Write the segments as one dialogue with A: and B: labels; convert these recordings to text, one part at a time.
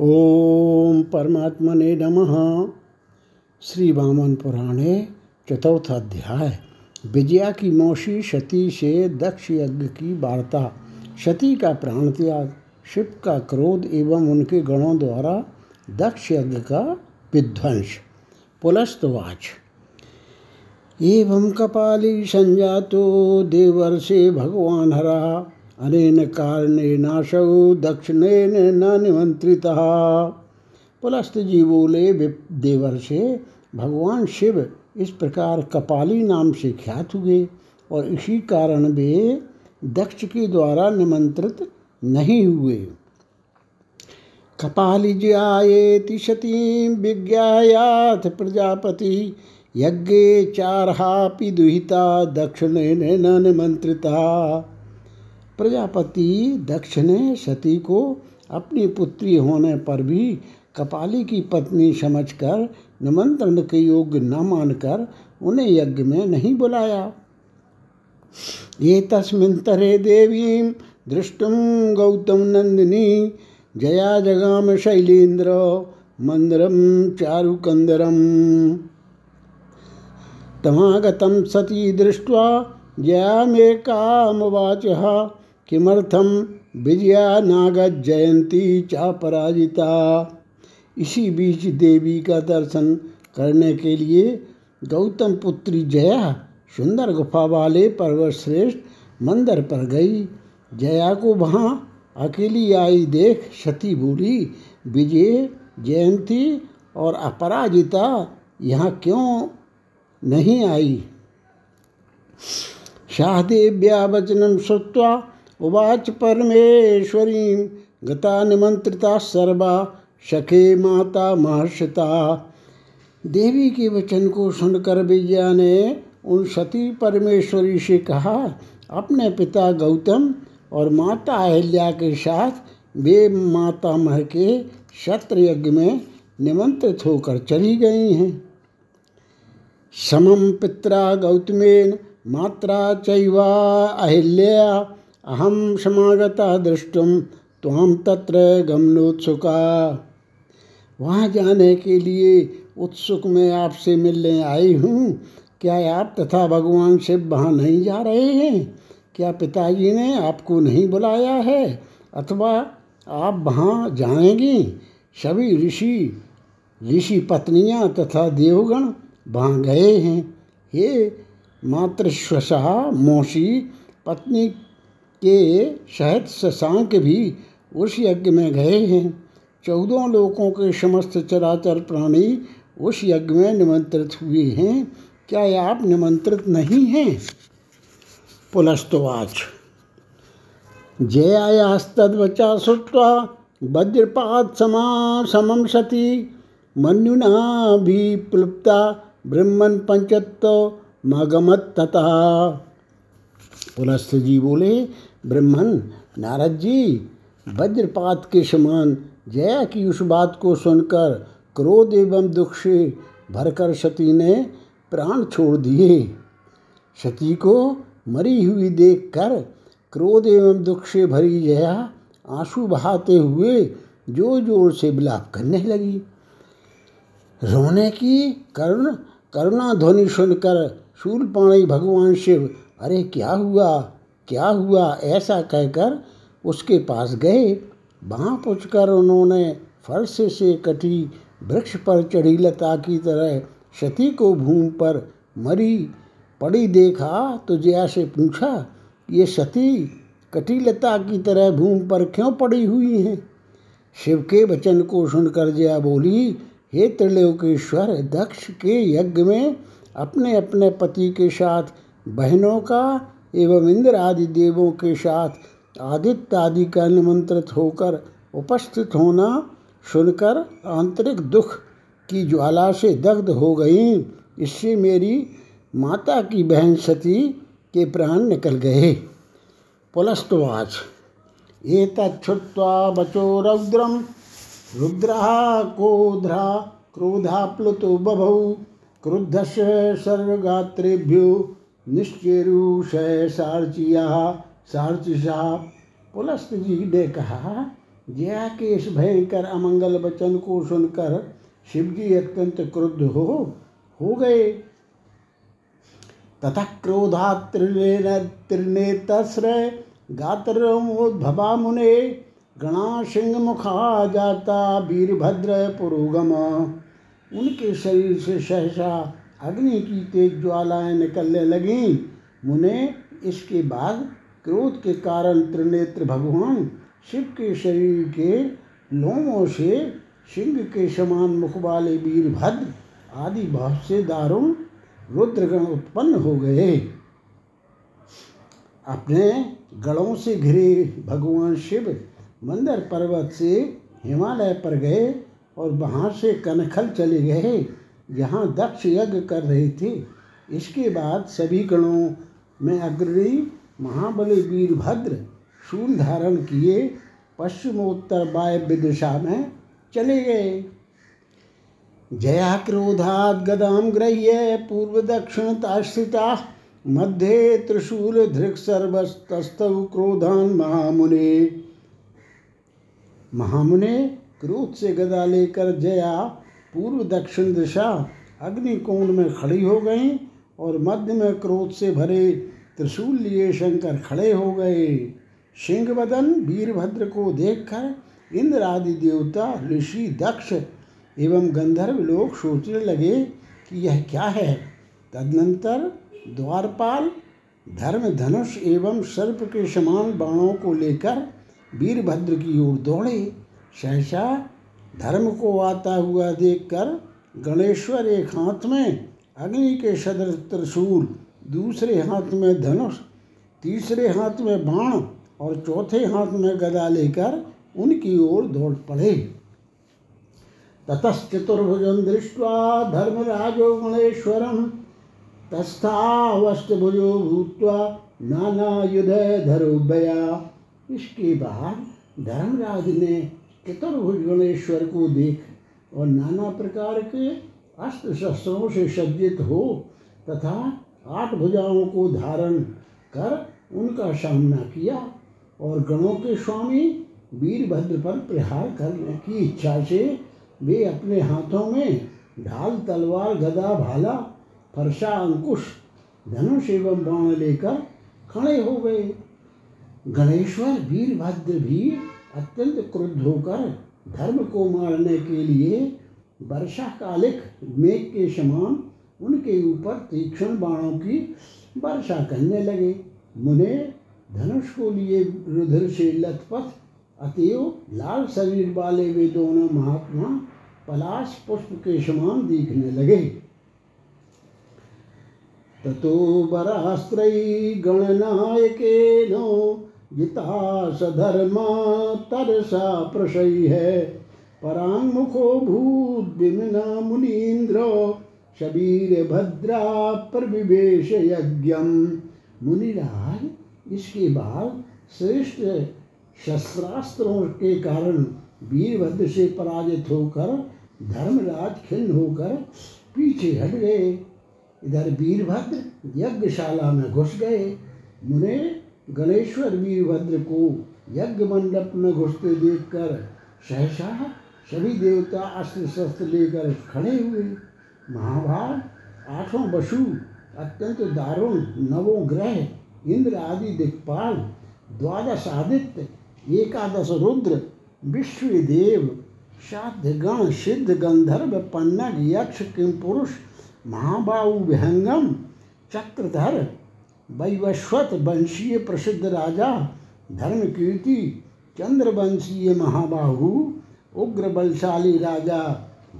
A: ओम परमात्मने नमः। श्री वामन पुराणे चतुर्थ अध्याय। विजया की मौसी, सती से दक्ष यज्ञ की वार्ता। सती का प्राण त्याग शिव का क्रोध एवं उनके गणों द्वारा दक्ष यज्ञ का विध्वंस। पुलस्तवाच एवं कपाली संजातो देवर्षे भगवान हरा। अनेन कारणेनाशौ, दक्षिणेन न निमंत्रित पुलस्त जी बोले देवर से भगवान शिव इस प्रकार कपाली नाम से ख्यात हुए और इसी कारण वे दक्ष के द्वारा निमंत्रित नहीं हुए। कपालिज्यायेति सतीं विज्ञायाथ प्रजापति, यज्ञे चारहापि दुहिता, दक्षिणेन न निमंत्रिता। प्रजापति दक्ष ने सती को अपनी पुत्री होने पर भी कपाली की पत्नी समझकर निमंत्रण के योग्य न मानकर उन्हें यज्ञ में नहीं बुलाया। ये तस्मिन तरे देवी दृष्टुम गौतम नंदिनी, जया जगाम शैलेन्द्र मंदरम चारुकंदरम तमागतम सती दृष्ट्वा जया मे कामवाच। किमर्थम विजया नागत जयंती चा पराजिता इसी बीच देवी का दर्शन करने के लिए गौतम पुत्री जया सुंदर गुफा वाले पर्वत श्रेष्ठ मंदिर पर गई। जया को वहाँ अकेली आई देख सती बोली, विजय, जयंती और अपराजिता यहाँ क्यों नहीं आई? शाहदेव्या वचनम श्रुवा उवाच परमेश्वरी गता निमंत्रिता सर्वा सखे माता महर्षिता। देवी के वचन को सुनकर विजया ने उन सती परमेश्वरी से कहा, अपने पिता गौतम और माता अहिल्या के साथ वे माता मह के शत्र यज्ञ में निमंत्रित होकर चली गई हैं। समम पित्रा गौतमेन मात्रा चैवा अहिल्या अहम समागता दृष्टुम त्वाम तत्र गमनोत्सुका। वहाँ जाने के लिए उत्सुक मैं आपसे मिलने आई हूँ। क्या आप तथा भगवान शिव वहाँ नहीं जा रहे हैं? क्या पिताजी ने आपको नहीं बुलाया है? अथवा आप वहाँ जाएँगी? सभी ऋषि ऋषि पत्नियाँ तथा देवगण वहाँ गए हैं। हे मातृश्वसा, मौसी, पत्नी के शहद शशांक भी उस यज्ञ में गए हैं। चौदह लोकों के समस्त चराचर प्राणी उस यज्ञ में निमंत्रित हुए हैं। क्या आप निमंत्रित नहीं हैं? पुलस्तवाच जयायास्तद्वचा श्रुत्वा वज्रपात समा समम सती। मन्युना भी प्लुप्ता ब्रह्मन पंचत्व मगमत तथा पुलस्त जी बोले ब्रह्मन, नारद जी, वज्रपात के समान जया की उस बात को सुनकर क्रोध एवं दुख से भरकर सती ने प्राण छोड़ दिए। सती को मरी हुई देखकर क्रोध एवं दुख से भरी जया आँसू बहाते हुए ज़ोर ज़ोर से विलाप करने लगी। रोने की करुण करुणा ध्वनि सुनकर शूलपाणी भगवान शिव, अरे, क्या हुआ? क्या हुआ ऐसा कहकर उसके पास गए। वहाँ पुछकर उन्होंने फर्श से कटी वृक्ष पर चढ़ी लता की तरह सती को भूमि पर मरी। पड़ी देखा तो जया से पूछा, ये सती कटी लता की तरह भूमि पर क्यों पड़ी हुई हैं? शिव के वचन को सुनकर जया बोली, हे त्रिलोकेश्वर, दक्ष के यज्ञ में अपने अपने पति के साथ बहनों का एवं इंद्र आदि देवों के साथ आदित्य आदि का निमंत्रित होकर उपस्थित होना सुनकर आंतरिक दुख की ज्वाला से दग्ध हो गई। इससे मेरी माता की बहन सती के प्राण निकल गए। पुलस्तवाच। ये तछुत्वा बचो रौद्रम रुद्रा कोध्रा क्रोधा प्लुतो बभौ। क्रुद्ध सर्वगात्रेभ्यो सार्चिषा। पुलस्त जी ने कहा जया के इस भयंकर, अमंगल वचन को सुनकर शिव जी अत्यंत क्रुद्ध हो हो गए। तथा क्रोधात त्रिनेतस्र गात्रमोद्भवा मुने गणा सिंह मुखा जाता वीरभद्र पुरोगम। उनके शरीर से सहसा अग्नि की तेज ज्वालाएँ निकलने लगीं। मुने, इसके बाद क्रोध के कारण त्रिनेत्र भगवान शिव के शरीर के लोमों से सिंह के समान मुख वाले वीरभद्र आदि बहुत से दारुण रुद्रगण उत्पन्न हो गए। अपने गढ़ों से घिरे भगवान शिव मंदिर पर्वत से हिमालय पर गए और वहाँ से कनखल चले गए। जहाँ दक्ष यज्ञ कर रहे थे। इसके बाद सभी गणों में अग्रणी महाबली वीरभद्र शूल धारण किए पश्चिमोत्तर वायव्य दिशा में चले गए। जया क्रोधात गदाम ग्रह्य पूर्व दक्षिणता स्थिता मध्य त्रिशूल धृक सर्वस्तव क्रोधान महामुने। महामुने क्रोध से गदा लेकर जया पूर्व दक्षिण दिशा अग्निकोण में खड़ी हो गई और मध्य में क्रोध से भरे त्रिशूल लिए शंकर खड़े हो गए। सिंह वदन वीरभद्र को देखकर इंद्र आदि देवता, ऋषि, दक्ष एवं गंधर्व लोग सोचने लगे कि यह क्या है? तदनंतर द्वारपाल धर्म धनुष एवं सर्प के समान बाणों को लेकर वीरभद्र की ओर दौड़े। सहसा धर्म को आता हुआ देखकर गणेश्वर एक हाथ में, अग्नि के सदर त्रिशूल, दूसरे हाथ में धनुष, तीसरे हाथ में बाण और चौथे हाथ में गदा लेकर उनकी ओर दौड़ पड़े। ततश्चतुर्भुजं दृष्ट्वा धर्मराजो गणेश्वरं तस्थावष्टभुजो भूत्वा नानायुधधरुभया इसके बाद धर्मराज ने चतुर्भुज गणेश्वर को देख और नाना प्रकार के अस्त्र शस्त्रों से सज्जित हो तथा आठ भुजाओं को धारण कर उनका सामना किया और गणों के स्वामी वीरभद्र पर प्रहार करने की इच्छा से वे अपने हाथों में ढाल, तलवार, गदा, भाला, फरसा, अंकुश, धनुष एवं बाण लेकर खड़े हो गए। गणेश्वर वीरभद्र भी अत्यंत क्रुद्ध होकर धर्म को मारने के लिए वर्षा कालिक मेघ के समान उनके ऊपर तीक्ष्ण बाणों की वर्षा करने लगे। मुने धनुष को लिए रुधिर से लथपथ, अतएव लाल शरीर वाले वे दोनों महात्मा पलाश पुष्प के समान दिखने लगे। ततो बरास्त्री गणनायकेनो जिता सधर्मा तरसा प्रशयी है परांगमुखो भूत विमना मुनीन्द्र शबीर भद्रा प्रविवेश यज्ञम मुनिराज, इसके बाद श्रेष्ठ शस्त्रास्त्रों के कारण वीरभद्र से पराजित होकर, धर्मराज खिन्न होकर पीछे हट गए। इधर वीरभद्र यज्ञशाला में घुस गए। मुने गणेश्वर वीरभद्र को यज्ञ मंडप में घुसते देखकर सहसा सभी देवता अस्त्र शस्त्र लेकर खड़े हुए। महाभारत आठों बसु अत्यंत दारुण, नवों ग्रह, इंद्र आदि दिक्पाल, द्वादश आदित्य, एकादश रुद्र, विश्वदेव गण सिद्ध गंधर्व, पन्नग, यक्ष किम पुरुष, महाबाहु, विहंगम, चक्रधर वैवस्वत वंशीय प्रसिद्ध राजा, धर्मकीर्ति, चंद्रवंशीय महाबाहु उग्र बलशाली राजा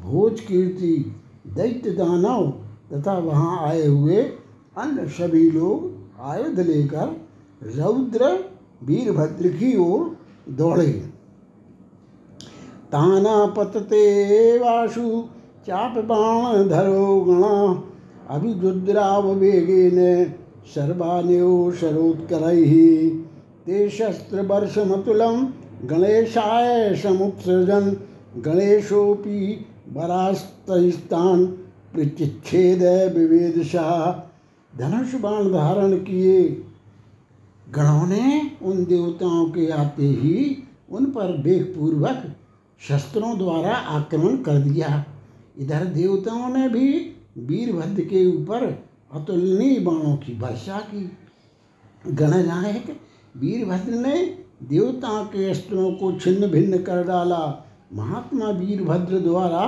A: भोज कीर्ति दैत्य दानव तथा वहाँ आए हुए अन्य सभी लोग आयुध लेकर रौद्र वीरभद्र की ओर दौड़े। ताना पतते वासु चाप बाण धरो गणा अभिदुद्राव वेगेन सर्वान्यो शरोत्करैः ते शस्त्रवर्षमतुलं गणेशाय समुत्सृजन्। गणेशोऽपि वरास्तैस्तान् प्रचिच्छेद विवेदशाह धनुष बाण धारण किए। गणों ने उन देवताओं के आते ही उन पर वेगपूर्वक शस्त्रों द्वारा आक्रमण कर दिया। इधर देवताओं ने भी वीरभद्र के ऊपर अतुलनीय बाणों की वर्षा की गणनायक वीरभद्र ने देवताओं के अस्त्रों को छिन्न भिन्न कर डाला। महात्मा वीरभद्र द्वारा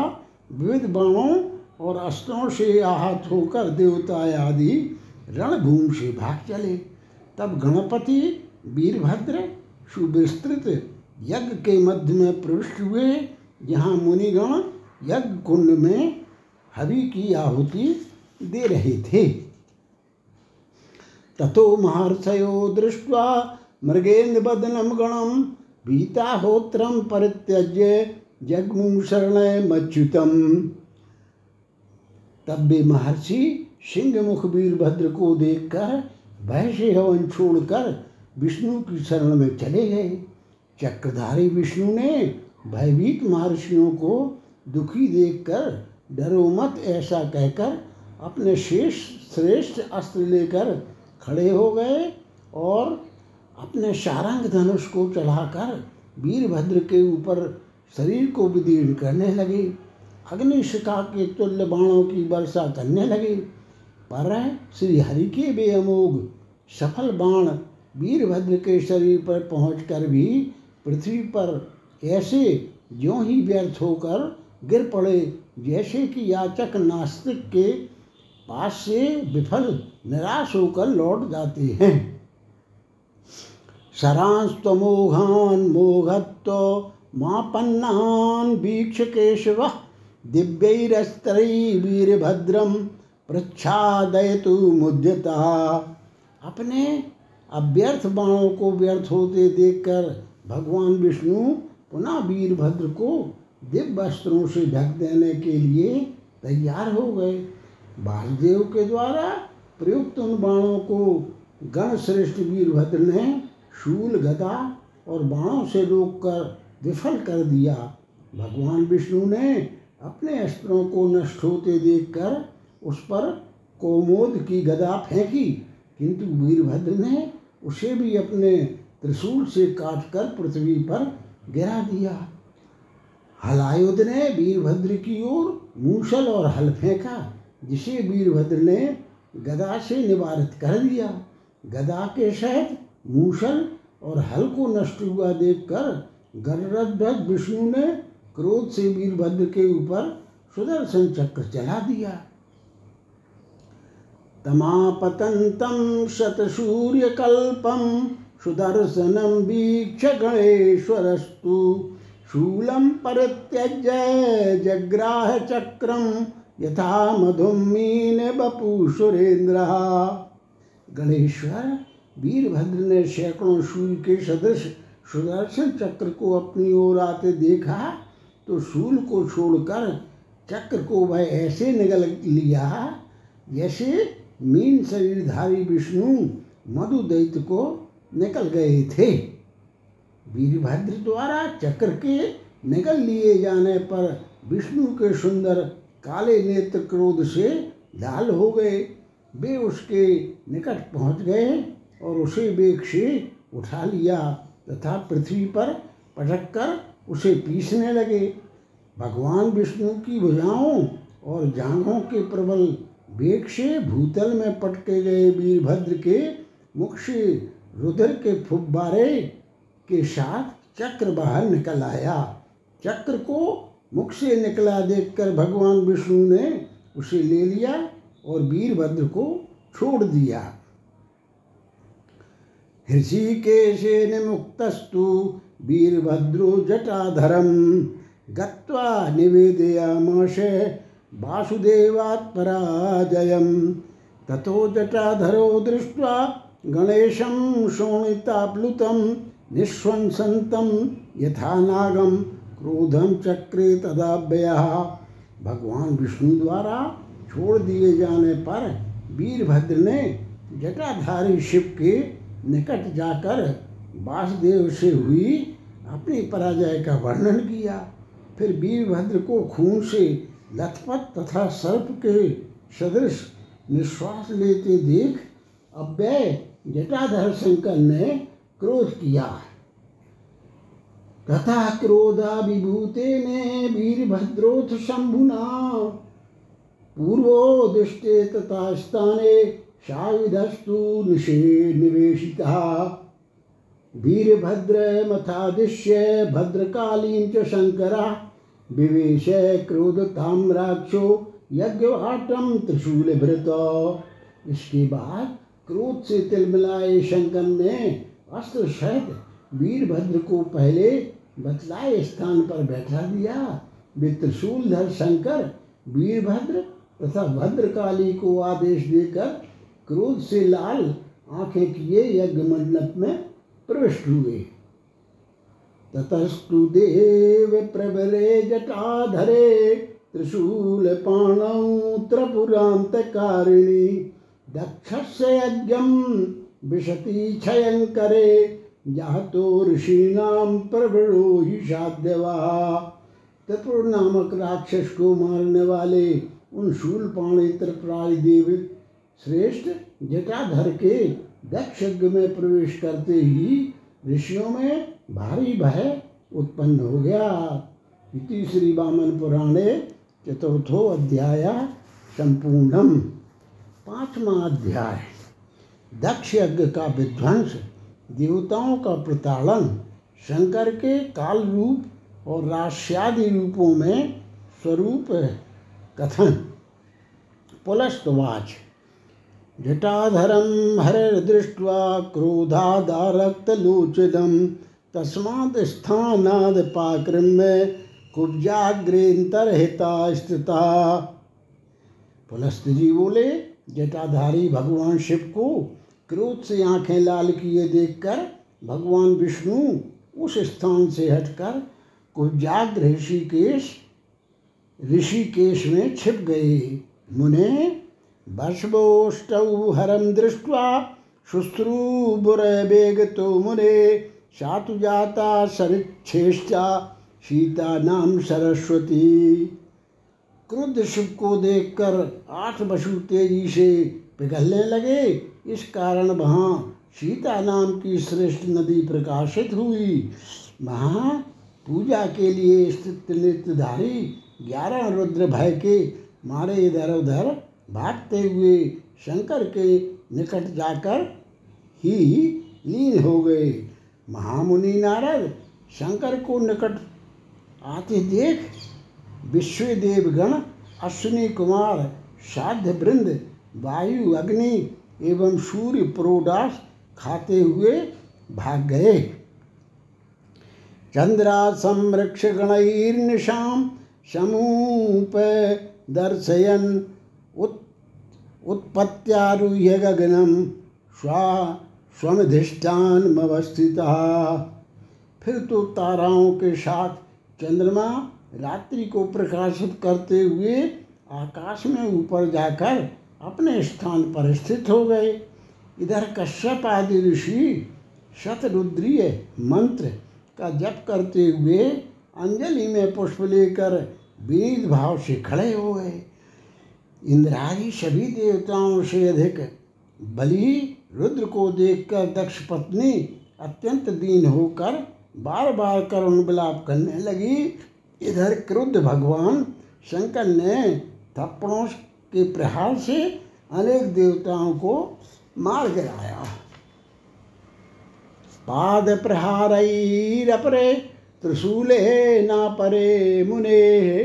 A: विविध बाणों और अस्त्रों से आहत होकर देवता आदि रणभूमि से भाग चले। तब गणपति वीरभद्र सुविस्तृत यज्ञ के मध्य में प्रविष्ट हुए। जहाँ मुनिगण यज्ञ कुंड में हवि की आहुति दे रहे थे। ततो महर्षयो दृष्ट्वा मृगेन्द्र बदनम गणम भीताहोत्रम परित्यज्य जगमु शरण मच्युतम। तब वे महर्षि सिंह मुख वीरभद्र को देखकर भय से हवन छोड़कर विष्णु की शरण में चले गए। चक्रधारी विष्णु ने भयभीत महर्षियों को दुखी देखकर, डरो मत ऐसा कहकर अपने शेष श्रेष्ठ अस्त्र लेकर खड़े हो गए और अपने शारंग धनुष को चढ़ाकर वीरभद्र के ऊपर शरीर को विदीर्ण करने लगे। अग्निशिखा के तुल्य बाणों की वर्षा करने लगे। पर श्री हरि के बेअमोघ सफल बाण वीरभद्र के शरीर पर पहुंचकर भी पृथ्वी पर ऐसे ज्यों ही व्यर्थ होकर गिर पड़े जैसे कि याचक नास्तिक के पास से विफल, निराश होकर लौट जाते हैं। सरांस्तमोघान मोघत्व मापन्नान वीक्ष केशव दिव्यरस्त्री वीरभद्रम प्रच्छादयतु मुद्यता। अपने अव्यर्थ बाणों को व्यर्थ होते देखकर भगवान विष्णु पुनः वीरभद्र को दिव्य वस्त्रों से ढक देने के लिए तैयार हो गए। बालदेव के द्वारा प्रयुक्त उन बाणों को गण श्रेष्ठ वीरभद्र ने शूल, गदा और बाणों से रोककर विफल कर दिया। भगवान विष्णु ने अपने अस्त्रों को नष्ट होते देखकर उस पर कोमोद की गदा फेंकी, किंतु वीरभद्र ने उसे भी अपने त्रिशूल से काटकर पृथ्वी पर गिरा दिया। हलायुध ने वीरभद्र की ओर मूसल और हल फेंका। जिसे वीरभद्र ने गदा से निवारित कर दिया। गदा के सहित मूसल और हल को नष्ट हुआ देखकर गणरध्वज विष्णु ने क्रोध से वीरभद्र के ऊपर सुदर्शन चक्र चला दिया। तमापतंतम शतसूर्यकल्पम सुदर्शनम वीक्ष गणेश्वरस्तु। शूलं परित्यज्य जग्राह चक्रम यथा मधुमीन बपू सुरेंद्र गणेश्वर, वीरभद्र ने सैकड़ों शूल के सदृश सुदर्शन चक्र को अपनी ओर आते देखा तो शूल को छोड़कर चक्र को वह ऐसे निगल लिया, जैसे मीन शरीरधारी विष्णु मधु दैत्य को निकल गए थे। वीरभद्र द्वारा चक्र के निकल लिए जाने पर विष्णु के सुंदर काले नेत्र क्रोध से लाल हो गए। वे उसके निकट पहुँच गए और उसे बेग से उठा लिया तथा पृथ्वी पर पटक कर उसे पीसने लगे। भगवान विष्णु की भुजाओं और जांघों के प्रबल बेग से भूतल में पटके गए वीरभद्र के मुख से रुद्र के फुब्बारे के साथ चक्र बाहर निकल आया। चक्र को मुख से निकला देखकर भगवान विष्णु ने उसे ले लिया और वीरभद्र को छोड़ दिया। ऋषिकेशेन मुक्तस्तु वीरभद्रो जटाधरम। गत्वा निवेदयामाश वासुदेवात् पराजयम ततो जटाधरो दृष्ट्वा गणेशं शोणिताप्लुतं निःश्वसन्तं यथा नागम। क्रोधम चक्रे तदाभ्य। भगवान विष्णु द्वारा छोड़ दिए जाने पर वीरभद्र ने जटाधारी शिव के निकट जाकर वासुदेव से हुई अपनी पराजय का वर्णन किया। फिर वीरभद्र को खून से लथपथ तथा सर्प के सदृश निश्वास लेते देख अव्यय जटाधर शंकर ने क्रोध किया। तथा में वीरभद्रोथ शंभुना पूर्वोदिष्टे तथा स्थाने शायुधस्तु निषे निवेशितः। वीरभद्रमथादिश्य भद्रकालीं च शङ्करा विवेश क्रोधतां राक्षो यज्ञवाटम त्रिशूलभृत इसके बाद क्रोध से तिलमिलाए शंकर ने अस्त्र सहित वीरभद्र को पहले बतलाए स्थान पर बैठा दिया। वे त्रिशूलधर शंकर वीरभद्र तथा भद्रकाली को आदेश देकर क्रोध से लाल आँखें किए यज्ञ मंडप में प्रविष्ट हुए। ततस्तु देव प्रबले जटाधरे, त्रिशूल पाणौ त्रिपुरान्तकारिणी, दक्षस्य यज्ञं विशति क्षयङ्करे जातो ऋषीणां प्रवणो ही साध्यवा। त्रिपुर नामक राक्षस को मारने वाले उन शूलपाणी त्रिपुरारी देव श्रेष्ठ जटाधर के दक्ष में प्रवेश करते ही ऋषियों में भारी भय उत्पन्न हो गया। श्री वामन पुराणे चतुर्थो अध्याय संपूर्णम। पांचवा अध्याय। दक्ष यज्ञ का विध्वंस देवताओं का प्रताड़न शंकर के काल रूप और राष्ट्यादि रूपों में स्वरूप कथन, पुलस्तवाच। जटाधरं हरिर्दृष्ट्वा क्रोधादारक्तलोचितं तस्मात् पाकृम्य कुब्जाग्रेन्तरहिता स्थिता पुलस्त जी बोले, जटाधारी भगवान शिव को क्रोध से आँखें लाल किए देखकर भगवान विष्णु उस स्थान से हटकर कुब्जाग्र ऋषिकेश ऋषिकेश में छिप गए। मुने भस्मोष्टौ हरं दृष्ट्वा तो मुने, सातु जाता सरिच्छेष्टा सीता नाम सरस्वती। क्रुद्ध शिव को देखकर आठ बसु तेज़ी से पिघलने लगे। इस कारण वहाँ सीता नाम की श्रेष्ठ नदी प्रकाशित हुई। वहाँ पूजा के लिए स्थित नृत्यधारी ग्यारह रुद्र भय के मारे इधर उधर भागते हुए शंकर के निकट जाकर ही लीन हो गए। महामुनि नारद शंकर को निकट आते देख विश्वदेव गण अश्विनी कुमार साध्य वृंद, वायु अग्नि एवं सूर्य प्रोडास खाते हुए भाग गए। चंद्रा संरक्ष गणैर्निशाम समूप दर्शयन उत उत्पत्त्यारूह्य गगनम स्वा स्वमधिष्ठानमवस्थिता फिर तो ताराओं के साथ चंद्रमा रात्रि को प्रकाशित करते हुए आकाश में ऊपर जाकर अपने स्थान पर स्थित हो गए। इधर कश्यप आदि ऋषि शतरुद्रीय मंत्र का जप करते हुए अंजलि में पुष्प लेकर विनीत भाव से खड़े हो गए। इंद्रादि सभी देवताओं से अधिक बलि रुद्र को देखकर दक्ष पत्नी अत्यंत दीन होकर बार बार करुण विलाप करने लगी। इधर क्रुद्ध भगवान शंकर ने थप्पड़ों के प्रहार से अनेक देवताओं को मार गिराया। पाद प्रहारपरे त्रिशूले न परे, मुने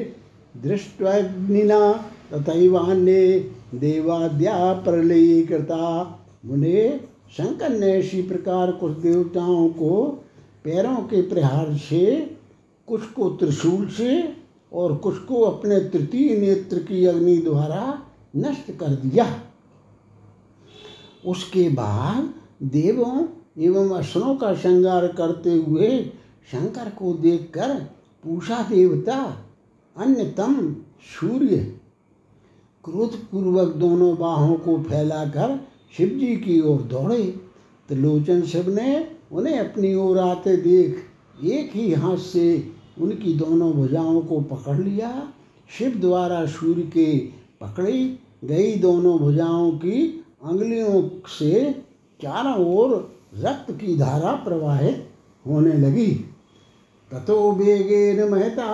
A: दृष्टग्निना तथैवान्ये देवाद्या प्रलयीकृता। मुने शंकर ने इसी प्रकार कुछ देवताओं को पैरों के प्रहार से, कुछ को त्रिशूल से और कुछ को अपने तृतीय नेत्र की अग्नि द्वारा नष्ट कर दिया। उसके बाद देवों एवं असुरों का श्रृंगार करते हुए शंकर को देखकर पूषा देवता, अन्यतम सूर्य, क्रोधपूर्वक दोनों बाहों को फैलाकर शिव जी की ओर दौड़े। त्रिलोचन शिव ने उन्हें अपनी ओर आते देख एक ही हाथ से उनकी दोनों भुजाओं को पकड़ लिया। शिव द्वारा सूर्य के पकड़ी गई दोनों भुजाओं की अंगुलियों से चारों ओर रक्त की धारा प्रवाहित होने लगी। ततो वेगेन महता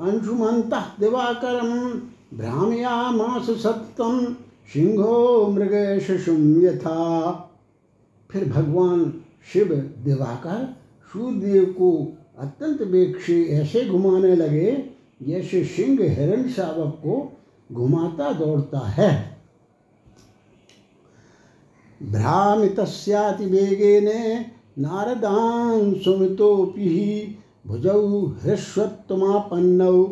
A: अंशुमन्तः दिवाकरं भ्रामयामास सत्तम सिंहो शिशुम यथा फिर भगवान शिव दिवाकर सूर्यदेव को अत्यंत बेक्षी ऐसे घुमाने लगे जैसे सिंह हिरण शावक को घुमाता दौड़ता है। भ्रामितस्यातिवेगेन नारदान् सुमितोऽपि भुजौ हृष्वत्वमापन्नौ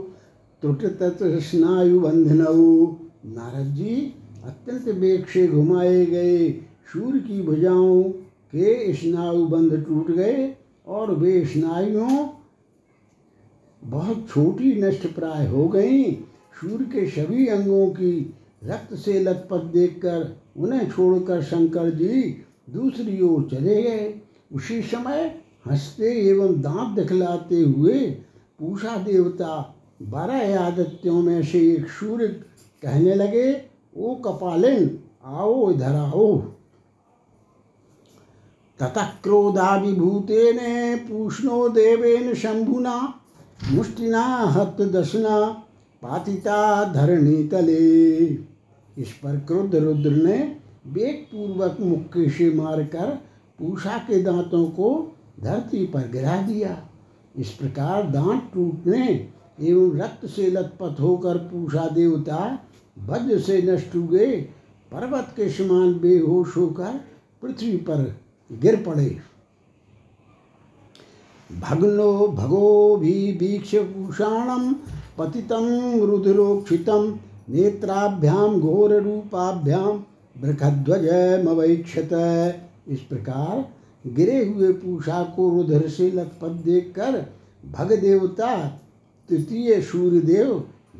A: त्रुटतस्नायुबन्धनौ नारद जी अत्यंत वेग से घुमाए गए सूर्य की भुजाओं के स्नायु बंध टूट गए। और वे स्नायुओं बहुत छोटी नष्ट प्राय हो गई। सूर्य के सभी अंगों की रक्त से लथपथ देखकर उन्हें छोड़कर शंकर जी दूसरी ओर चले गए। उसी समय हँसते एवं दांत दिखलाते हुए पूषा देवता बारह आदित्यों में से एक सूर्य कहने लगे, ओ कपालिन, आओ इधर आओ। ततः क्रोधाभिभूतेन पूष्णो देवेन शंभुना मुष्टिना हत दशना पातिता धरणी तले इस पर क्रुद्ध रुद्र ने वेग पूर्वक मुक्के से मारकर पूषा के दांतों को धरती पर गिरा दिया। इस प्रकार दांत टूटने एवं रक्त से लथपथ होकर पूषा देवता वज्र से नष्ट हुए पर्वत के समान बेहोश होकर पृथ्वी पर गिर पड़े। भग्नो भगो भी वीक्ष पूषाणम पतितम रुद्रोक्षितम नेत्राभ्याम घोर रूपाभ्याम बृखध्वज मवैक्षत इस प्रकार गिरे हुए पूषा को रुद्र से लथपथ देखकर भग देवता तृतीय सूर्यदेव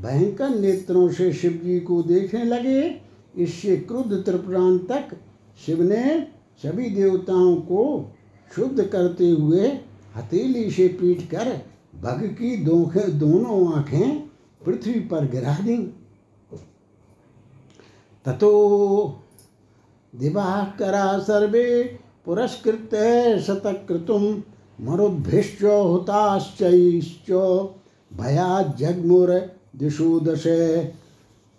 A: भयंकर नेत्रों से शिव जी को देखने लगे। इससे क्रुद्ध तक शिव ने सभी देवताओं को शुद्ध करते हुए हथेली से पीट कर भग की दोनों आँखें पृथ्वी पर गिरा दी। ततो दिवाकरा सर्वे पुरस्कृत शतक्रतुम मरुद्भिश्च, हुताश्चैश्च भया जगमुर दिशो दश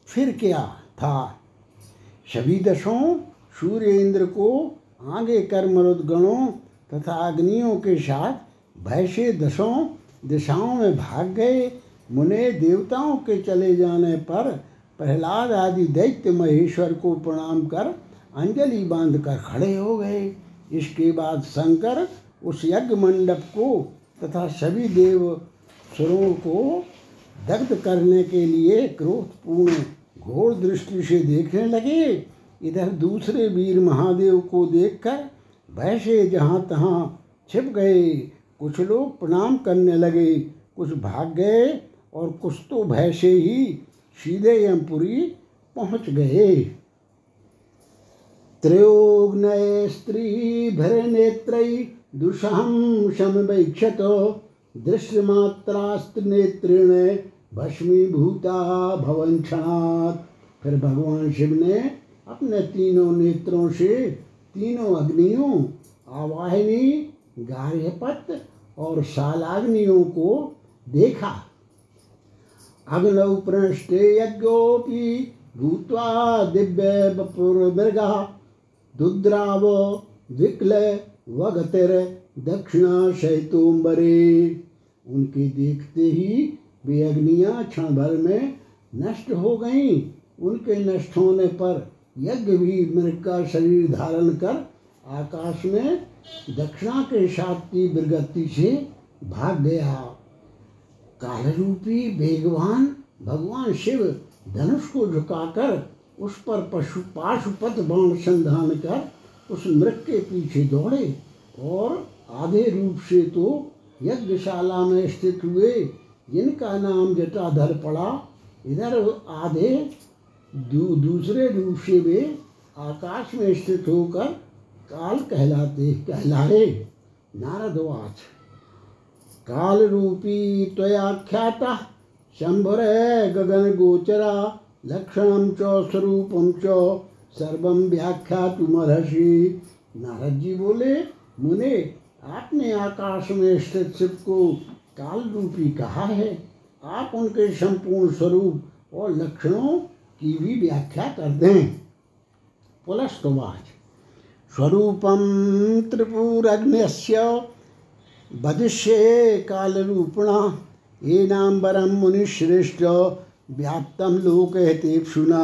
A: फिर क्या था? सभी दशों सूर्य इंद्र को आगे कर मरुदगणों तथा अग्नियों के साथ भैसे दशों दिशाओं में भाग गए। मुने देवताओं के चले जाने पर प्रहलाद आदि दैत्य महेश्वर को प्रणाम कर अंजलि बाँध कर खड़े हो गए। इसके बाद शंकर उस यज्ञ मंडप को तथा सभी देव सुरों को दग्ध करने के लिए क्रोधपूर्ण घोर दृष्टि से देखने लगे। इधर दूसरे वीर महादेव को देखकर भय से जहाँ तहाँ छिप गए, कुछ लोग प्रणाम करने लगे, कुछ भाग गए और कुछ तो भय से ही सीधे यमपुरी पहुँच गए। त्रयोग्नय स्त्रीभिर्नेत्रै दुषहं समवैक्षत दृश्यमात्रास्त्रेण भस्मीभूता भवन क्षणात् फिर भगवान शिव ने अपने तीनों नेत्रों से तीनों अग्नियों, आवाहिनी, गार्हपत और शालाग्नियों को देखा। अग्नौ प्रणष्टे यज्ञोपि भूत्वा दिव्य बपुर्मृगा, दुद्राव, विकल, वगतिर, दक्षिणा शैतोम्बरे उनके देखते ही वे अग्नियाँ क्षण भर में नष्ट हो गईं। उनके नष्ट होने पर यज्ञ भी मृग का शरीर धारण कर आकाश में दक्षिणा के साथ की विगति से भाग गया। काल रूपी वेगवान भगवान शिव धनुष को झुकाकर उस पर पशु पाशुपत बाण संधान कर उस मृग के पीछे दौड़े और आधे रूप से तो यज्ञशाला में स्थित हुए, जिनका नाम जटाधर पड़ा, इधर आधे दू, दूसरे रूप से वे आकाश में स्थित होकर काल कहलाते कहलाए। नारदवाच काल रूपी त्वयाख्याता शंभुर गगन गोचरा लक्षण च स्वरूपम च सर्वम व्याख्या तुमरहसी नारद जी बोले मुने आपने आकाश में स्थित शिव को काल रूपी कहा है। आप उनके संपूर्ण स्वरूप और लक्षणों की भी व्याख्या कर दें पुलस्तवाच स्वरूपम त्रिपुरग्नस्य वदिष्ये कालरूपिणा एनाम्बरम मुनिश्रेष्ठ व्याप्तम लोकहतेप्सुना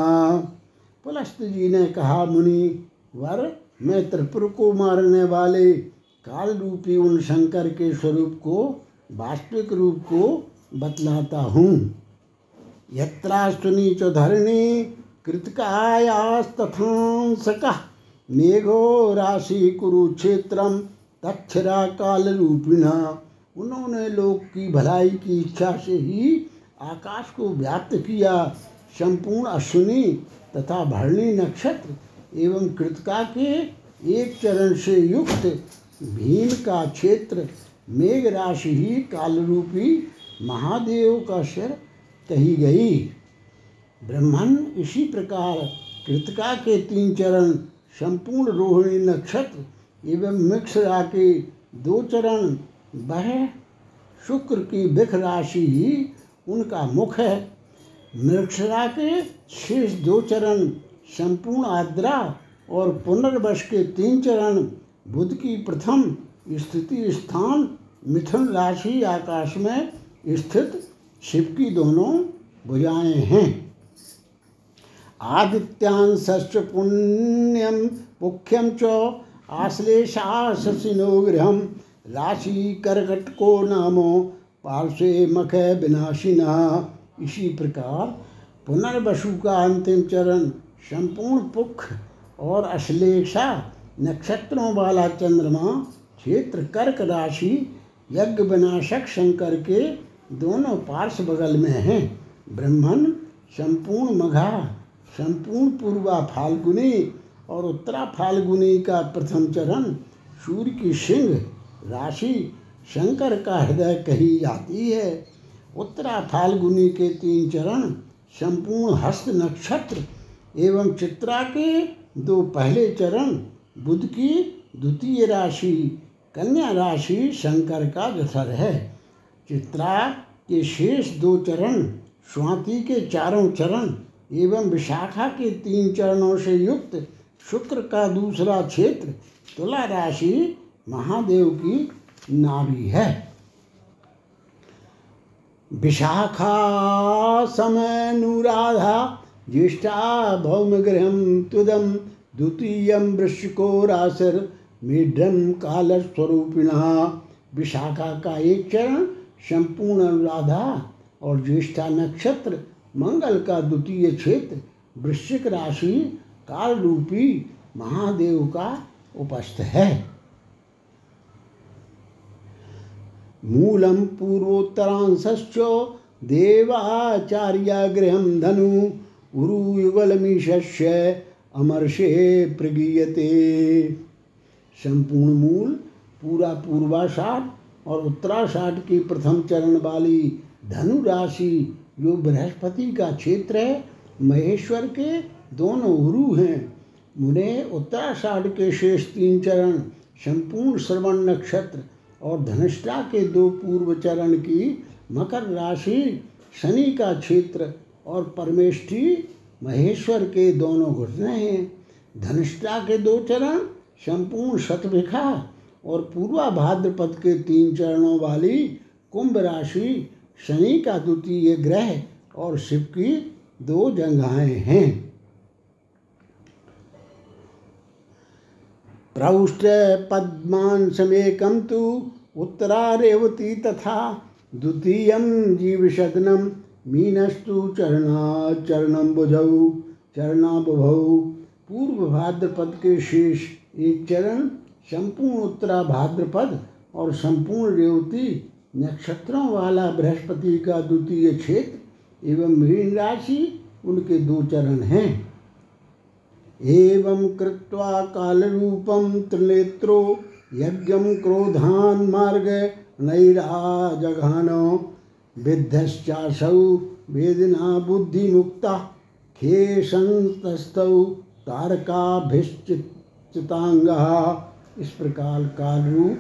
A: पुलस्त जी ने कहा मुनि वर मैं त्रिपुर को मारने वाले काल रूपी उन शंकर के स्वरूप को वास्तविक रूप को बतलाता हूँ यत्रास्तुनी च धरणी मेघो राशि कुरुक्षेत्रम तक्षरा काल रूपिणा उन्होंने लोक की भलाई की इच्छा से ही आकाश को व्याप्त किया। संपूर्ण अश्विनी तथा भरणी नक्षत्र एवं कृतका के एक चरण से युक्त भीम का क्षेत्र मेघ राशि ही कालरूपी महादेव का सिर कही गई। ब्रह्मण इसी प्रकार कृतिका के तीन चरण, संपूर्ण रोहिणी नक्षत्र एवं मिक्सरा के दो चरण, वह शुक्र की बिख राशि ही उनका मुख है। मृक्षरा के शेष दो चरण, संपूर्ण आद्रा और पुनर्वश के तीन चरण, बुध की प्रथम स्थिति स्थान, मिथुन राशि आकाश में स्थित शिव की दोनों भुजाएँ हैं। आदित्यांश्च पुण्यम पुख्यम च आश्लेषाशिनो राशि करकटको नामो पार्श्वे मख विनाशिना। इसी प्रकार पुनर्वसु का अंतिम चरण, संपूर्ण पुख और अश्लेषा नक्षत्रों वाला चंद्रमा, क्षेत्र कर्क राशि, यज्ञ विनाशक शंकर के दोनों पार्श्व बगल में हैं। ब्रह्मण संपूर्ण मघा, संपूर्ण पूर्वा फाल्गुनी और उत्तरा फाल्गुनी का प्रथम चरण सूर्य की सिंह, राशि, शंकर का हृदय कही जाती है। उत्तरा फाल्गुनी के तीन चरण, संपूर्ण हस्त नक्षत्र एवं चित्रा के दो पहले चरण, बुध की द्वितीय राशि, कन्या राशि, शंकर का जसर है। चित्रा के शेष दो चरण, स्वाति के चारों चरण, एवं विशाखा के तीन चरणों से युक्त शुक्र का दूसरा क्षेत्र, तुला राशि महादेव की नाभि है। विशाखा समनुराधा ज्येष्ठा भौम गृह तुदम द्वितीय वृश्चिको रासर मेढ्रम कालस्वरूपिणा। विशाखा का एक चरण संपूर्ण अनुराधा और ज्येष्ठा नक्षत्र, मंगल का द्वितीय क्षेत्र, वृश्चिक राशि काल रूपी महादेव का उपस्थ है। मूलम पूर्वोत्तरांश्च देवाचार्यगृहं धनु, उरुयुगलमीशस्य अमर्षे प्रगीयते। संपूर्ण मूल, पूरा पूर्वाषाढ़ और उत्तराषाढ़ की प्रथम चरण वाली धनु राशि जो बृहस्पति का क्षेत्र है, महेश्वर के दोनों गुरु हैं। उन्हें उत्तराषाढ़ के शेष तीन चरण, संपूर्ण श्रवण नक्षत्र और धनिष्ठा के दो पूर्व चरण की मकर राशि, शनि का क्षेत्र और परमेष्ठी महेश्वर के दोनों घुटने हैं। धनिष्ठा के दो चरण, संपूर्ण शतभिखा और पूर्वा भाद्रपद के तीन चरणों वाली कुंभ राशि शनि का द्वितीय ग्रह और शिव की दो जंघाएँ हैं। प्रौष्ट पद्मांशमेकं तु उत्तरा रेवती तथा द्वितीय जीवशदनम मीनस्तु चरणा चरणम बुझौ चरणाबुभौ। पूर्व भाद्रपद के शेष एक चरण संपूर्ण उत्तरा भाद्रपद और संपूर्ण रेवती नक्षत्रों वाला बृहस्पति का द्वितीय क्षेत्र एवं मीन राशि उनके दो चरण हैं। एवं कृत्वा कालरूपं त्रिनेत्रो यज्ञं क्रोधान मार्ग नैराजघानो, विद्धश्चासौ वेदना बुद्धिमुक्ता खेशंतस्तौ तारकाभिश्चितांग इस प्रकार काल रूप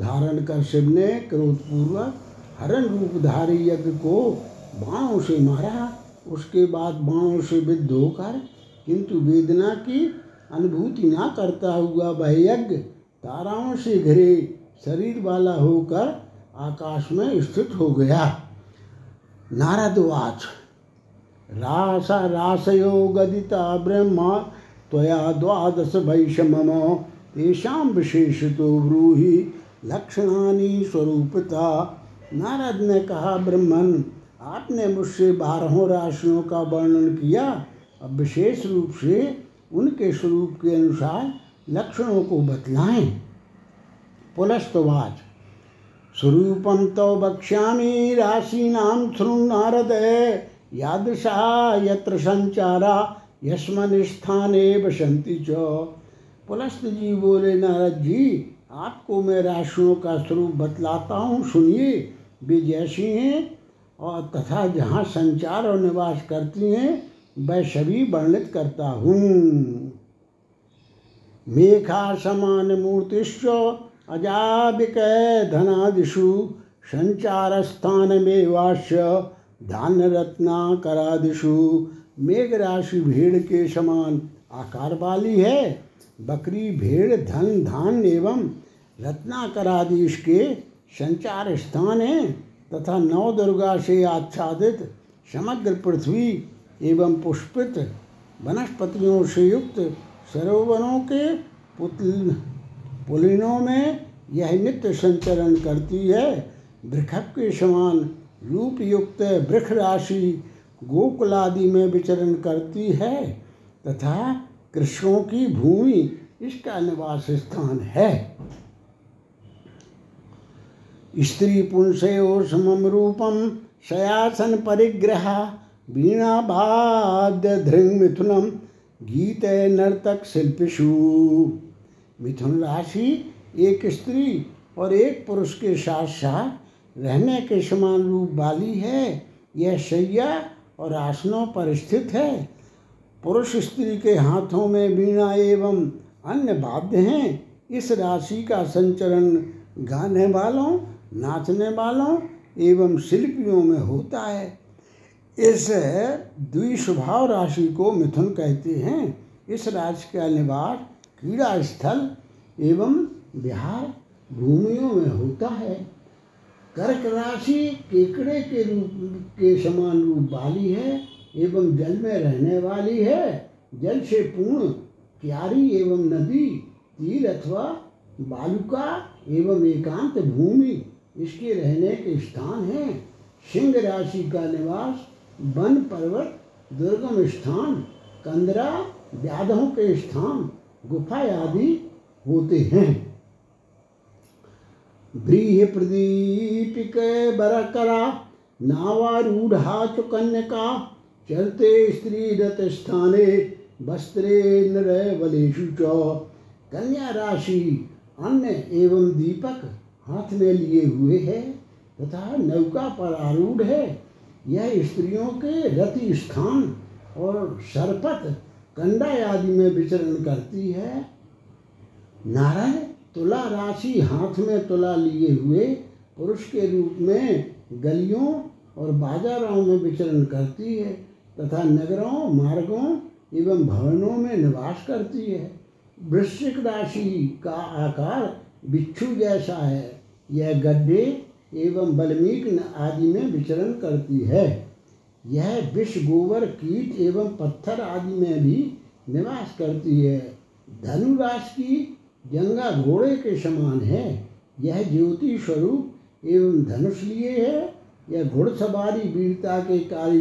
A: धारण कर शिव ने क्रोधपूर्वक हरण रूपधारी यज्ञ को बाणों से मारा। उसके बाद बाणों से विद्ध होकर किंतु वेदना की अनुभूति ना करता हुआ वह यज्ञ ताराओं से घिरे शरीर वाला होकर आकाश में स्थित हो गया। नारदवाच रास रासयो गदिता ब्रह्म, त्वया द्वादश वैषमम विशेष तो ब्रूहि लक्षणानि स्वरूपता। नारद ने कहा, ब्रह्मन, आपने मुझसे बारहों राशियों का वर्णन किया। अब विशेष रूप से उनके स्वरूप के अनुसार लक्षणों को बतलाएँ। पुलस्तवाच। स्वरूपम तो वक्ष्यामि, राशीनां नारद। यादृशा यत्र संचारा यस्मन स्थाने बसंती च। पुलस्त जी बोले, नारद जी, आपको मैं राशियों का स्वरूप बतलाता हूँ। सुनिए, वे जैसी हैं और तथा जहाँ संचार और निवास करती हैं वह सभी वर्णित करता हूँ। मेघा समान मूर्तिश्च अजाबिक धनादिषु संचार स्थान में वाष्य धान्य रत्नाकरादिषु मेघ राशि भेड़ के समान आकार वाली है बकरी, भेड़, धन, धान एवं रत्नाकरादि इसके संचार स्थान है तथा नौ दुर्गा से आच्छादित समग्र पृथ्वी एवं पुष्पित वनस्पतियों से युक्त सरोवरों के पुतल, पुलिनों में यह नित्य संचरण करती है। वृखभ के समान रूप युक्त वृक्ष राशि गोकुलादि में विचरण करती है तथा कृष्णों की भूमि इसका निवास स्थान है। स्त्री पुंसयो समम रूपम शयासन परिग्रह वीणा बाद्य धृंग मिथुनम गीत नर्तक शिल्पिषु। मिथुन राशि एक स्त्री और एक पुरुष के साथ साथ रहने के समान रूप वाली है। यह शैया और आसनों पर स्थित है। पुरुष स्त्री के हाथों में वीणा एवं अन्य वाद्य हैं। इस राशि का संचरण गाने वालों, नाचने वालों एवं शिल्पियों में होता है। इस द्विस्वभाव राशि को मिथुन कहते हैं। इस राशि का निवास क्रीड़ा स्थल एवं बिहार भूमियों में होता है। कर्क राशि केकड़े के रूप के समान रूप वाली है। एवं जल में रहने वाली है, जल से पूर्ण, क्यारी एवं नदी, तीर अथवा बालुका एवं एकांत भूमि इसके रहने के स्थान हैं। सिंह राशि का निवास वन पर्वत दुर्गम स्थान, कंदरा, व्याधों के स्थान, गुफा आदि होते हैं। व्रीह प्रदीपिक बरकरा नावारूढ़ा चुकन्यका चलते स्त्री रत स्थाने, वस्त्रे नर बलेशु च। कन्या राशि अन्य एवं दीपक हाथ में लिए हुए है, तथा नौका पर आरूढ़ है। यह स्त्रियों के रति स्थान और सरपत कंडा आदि में विचरण करती है। नारायण तुला राशि हाथ में तुला लिए हुए, पुरुष के रूप में गलियों और बाजारों में विचरण करती है। तथा नगरों, मार्गों एवं भवनों में निवास करती है। वृश्चिक राशि का आकार बिच्छू जैसा है। यह गड्ढे एवं बलमीक आदि में विचरण करती है। यह विष, गोबर, कीट एवं पत्थर आदि में भी निवास करती है। धनुराश की जंगा घोड़े के समान है। यह ज्योति स्वरूप एवं धनुष लिए है। यह घुड़सवारी वीरता के कार्य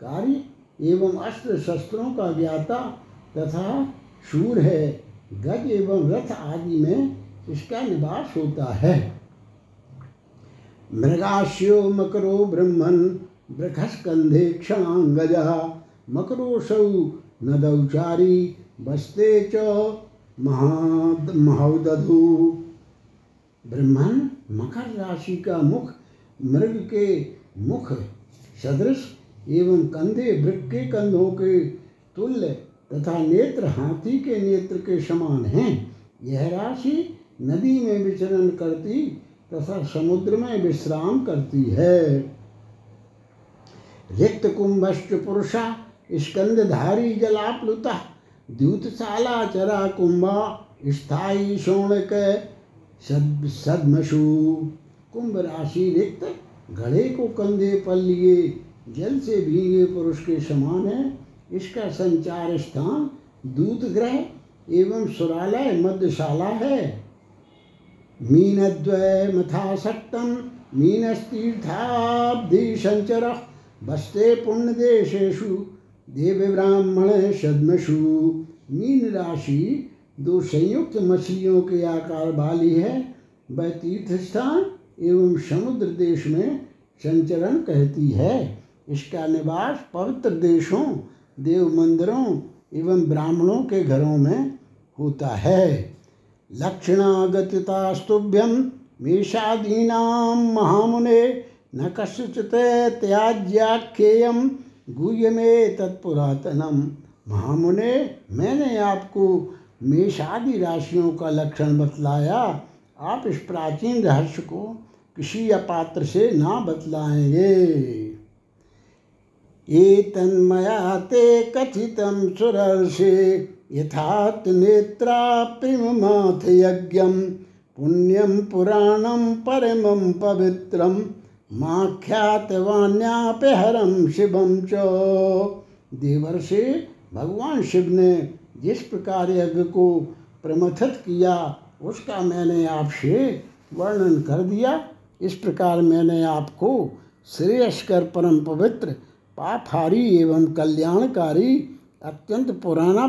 A: कार्य एवं अस्त्र शस्त्रों का ज्ञाता तथा शूर है। गज एवं रथ आदि में इसका निवास होता है। मृगाश्यो मकरो ब्रह्मन बृखस्कंधे क्षणांगज मकरोसौ नदौचारी बस्ते च महा महादधु। ब्रह्मन मकर राशि का मुख, मृग के मुख, सदृश एवं कंधे वृक्ष के कंधों के तुल्य तथा नेत्र हाथी के नेत्र के समान हैं। यह राशि नदी में विचरण करती तथा समुद्र में विश्राम करती है। रिक्त कुंभश्च पुरुषा, स्कंदधारी जलाप्लुता, द्यूतशाला चरा कुंभा, स्थायी सद सदमशु। कुंभ राशि रिक्त घड़े को कंधे पर लिए जल से भीगे पुरुष के समान है। इसका संचार स्थान दूत ग्रह एवं सुरालय मध्यशाला है। मीनद्वय मथासक्तम मीनस्तीर्थाब्धि संचर बस्ते पुण्य देशेशु देव ब्राह्मण सदमशु मीन राशि दो संयुक्त मछलियों के आकार वाली है। वह तीर्थ स्थान एवं समुद्र देश में संचरण कहती है। इसका निवास पवित्र देशों देव मंदिरों एवं ब्राह्मणों के घरों में होता है। लक्षणागतितास्तुभ्यम मेषादीना महामुने न कस्यचित त्याज्याख्येयम गुह्य में तत्पुरातनम महामुने, मैंने आपको मेषादि राशियों का लक्षण बतलाया। आप इस प्राचीन रहस्य को किसी अपात्र से ना बतलाएँगे। ये तन्मया ते कथितं सुरर्षे यथात् नेत्राप्तिमाथ यज्ञं पुण्यं पुराणं परमं पवित्रं माख्यातवान्यापहरम शिवम च। देवर्षि भगवान शिव ने जिस प्रकार यज्ञ को प्रमथित किया, उसका मैंने आपसे वर्णन कर दिया। इस प्रकार मैंने आपको श्रेयस्कर परम पवित्र पापहारी एवं कल्याणकारी अत्यंत पुराना,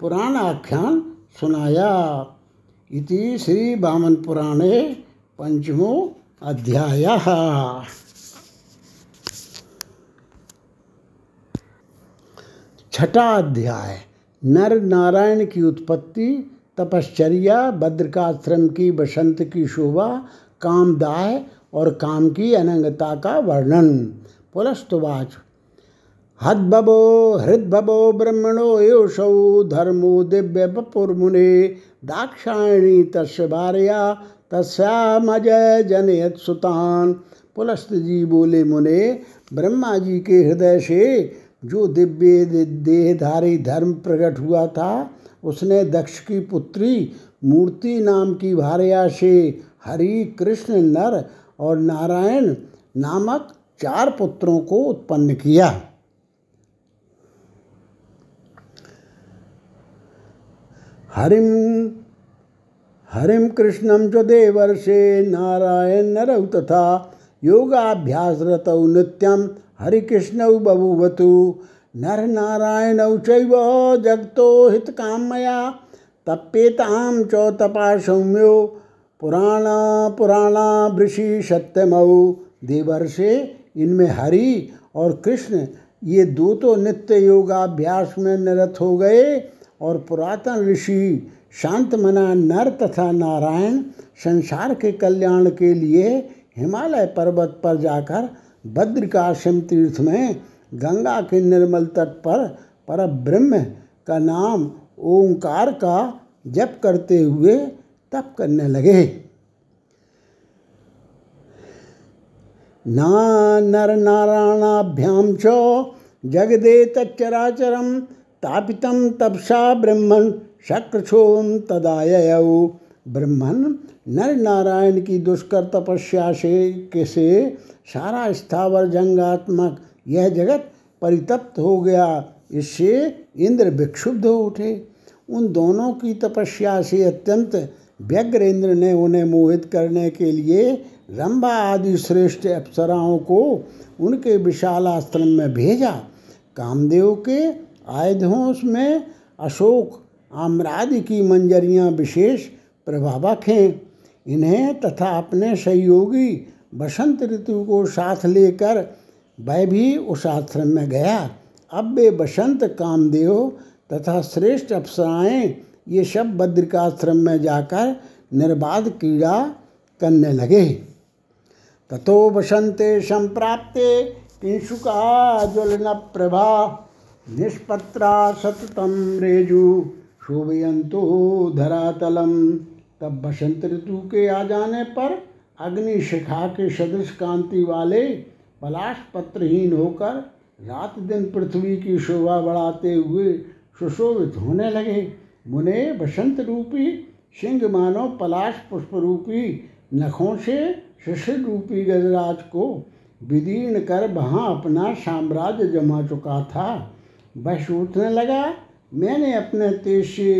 A: पुराण आख्यान सुनाया। इति श्री वामन पुराणे पंचमो अध्याय। छठा अध्याय नर नारायण की उत्पत्ति, तपश्चर्या, बद्रकाश्रम की बसंत की शोभा, कामदाय और काम की अनंगता का वर्णन। पुलस्तुवाच हद्भवो, हृद्भवो ब्रह्मणो योषौ धर्मो दिव्य बपुर्मुने दाक्षायणी तस्य भार्या तस्यामजय जनयत सुतान। पुलस्त जी बोले, मुने ब्रह्मा जी के हृदय से जो दिव्य देहधारी धर्म प्रकट हुआ था, उसने दक्ष की पुत्री मूर्ति नाम की भार्या से हरि, कृष्ण, नर और नारायण नामक चार पुत्रों को उत्पन्न किया। हरिम हरिम कृष्णम च देवर्षे नारायण नरौ तथा योगाभ्यासरतौ नित्यम हरिकृष्णौ बभूवतु। नर नारायणौ चैव जगतो हितकामया तप्येतां च तपा सौम्यो पुराणा पुराणा वृषि सत्यमौ। देवर्षे, इनमें हरि और कृष्ण, ये दो तो नित्य योगाभ्यास में निरत हो गए। और पुरातन ऋषि शांत मना नर तथा नारायण संसार के कल्याण के लिए हिमालय पर्वत पर जाकर बद्रिकाश्रम तीर्थ में गंगा के निर्मल तट पर पर ब्रह्म का नाम ओंकार का जप करते हुए तप करने लगे। ना नर नारायणाभ्याम चो जगदे तच्चराचरम तापितम तपसा ब्रह्मण शक्रछोम तदायऊ ब्रह्मन नर नारायण की दुष्कर तपस्या से कैसे सारा स्थावर जंगात्मक यह जगत परितप्त हो गया। इससे इंद्र विक्षुब्ध हो उठे। उन दोनों की तपस्या से अत्यंत व्यग्र इंद्र ने उन्हें मोहित करने के लिए रंभा आदि श्रेष्ठ अप्सराओं को उनके विशाल आश्रम में भेजा। कामदेव के आयुधों में अशोक आम्रादि की मंजरियाँ विशेष प्रभावक हैं। इन्हें तथा अपने सहयोगी बसंत ऋतु को साथ लेकर वह भी उस आश्रम में गया। अब वे बसंत, कामदेव तथा श्रेष्ठ अप्सराएँ, ये सब बद्रिकाश्रम में जाकर निर्बाध क्रीड़ा करने लगे। तथो बसंते संप्राप्ते किंशुका ज्वलन प्रभा निष्पत्रा सततम रेजु शोभयंतो धरातलम तब बसंत ऋतु के आ जाने पर अग्नि शिखा के सदृश कांति वाले पलाश पत्रहीन होकर रात दिन पृथ्वी की शोभा बढ़ाते हुए सुशोभित होने लगे। मुने बसंत रूपी सिंह मानो पलाश पुष्प रूपी नखों से शिशिर रूपी गजराज को विदीर्ण कर वहाँ अपना साम्राज्य जमा चुका था। वह सोचने लगा, मैंने अपने तेज से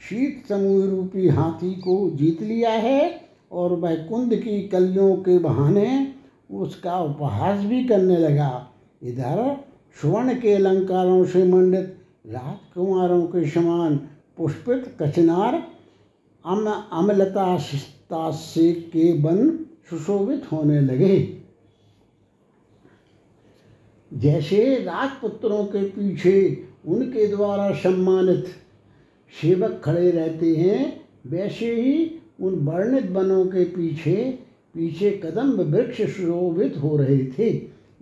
A: शीत समूह रूपी हाथी को जीत लिया है और वह कुंद की कलियों के बहाने उसका उपहास भी करने लगा। इधर स्वर्ण के अलंकारों से मंडित राजकुमारों के समान पुष्पित कचनार अम अमलता से के बन सुशोभित होने लगे। जैसे राजपुत्रों के पीछे उनके द्वारा सम्मानित सेवक खड़े रहते हैं, वैसे ही उन वर्णित वनों के पीछे पीछे कदम वृक्ष सुशोभित हो रहे थे।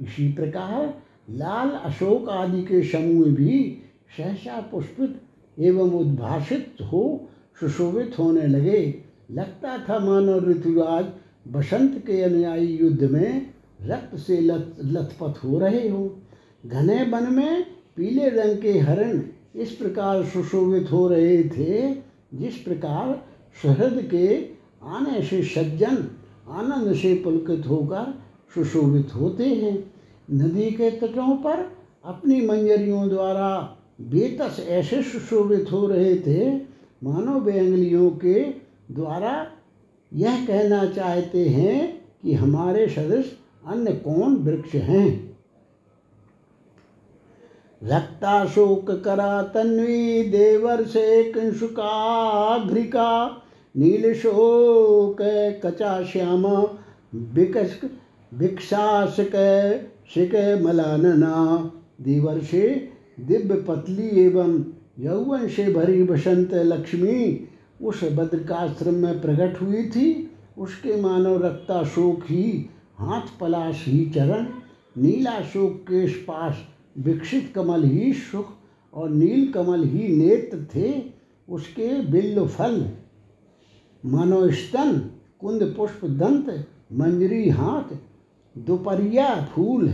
A: इसी प्रकार लाल अशोक आदि के समूह भी सहसा पुष्पित एवं उद्भाषित हो सुशोभित होने लगे। लगता था मानव ऋतुराज बसंत के अनुयायी युद्ध में रक्त से लत, लथपथ हो रहे हो। घने वन में पीले रंग के हरण इस प्रकार सुशोभित हो रहे थे, जिस प्रकार शहद के आने से सज्जन आनंद से पुलकित होकर सुशोभित होते हैं। नदी के तटों पर अपनी मंजरियों द्वारा बेतस ऐसे सुशोभित हो रहे थे, मानव बेंगलियों के द्वारा यह कहना चाहते हैं कि हमारे सदृश अन्य कौन वृक्ष हैं? रक्ताशोक करा तन्वी देवर से कंसुकाघ्रिका नील शोक कचा श्याम विकस शिक मलानना देवर से दिव्य पतली एवं यौवन से भरी बसंत लक्ष्मी, उस बद्रकाश्रम में प्रकट हुई थी, उसके मानव रक्ताशोक ही हाथ पलाश ही चरण नीलाशोक के पास विकसित कमल ही सुख और नील कमल ही नेत्र थे, उसके बिल्ल फल। मनोस्तन कुंद पुष्प दंत, मंजरी हाथ दोपहरिया फूल।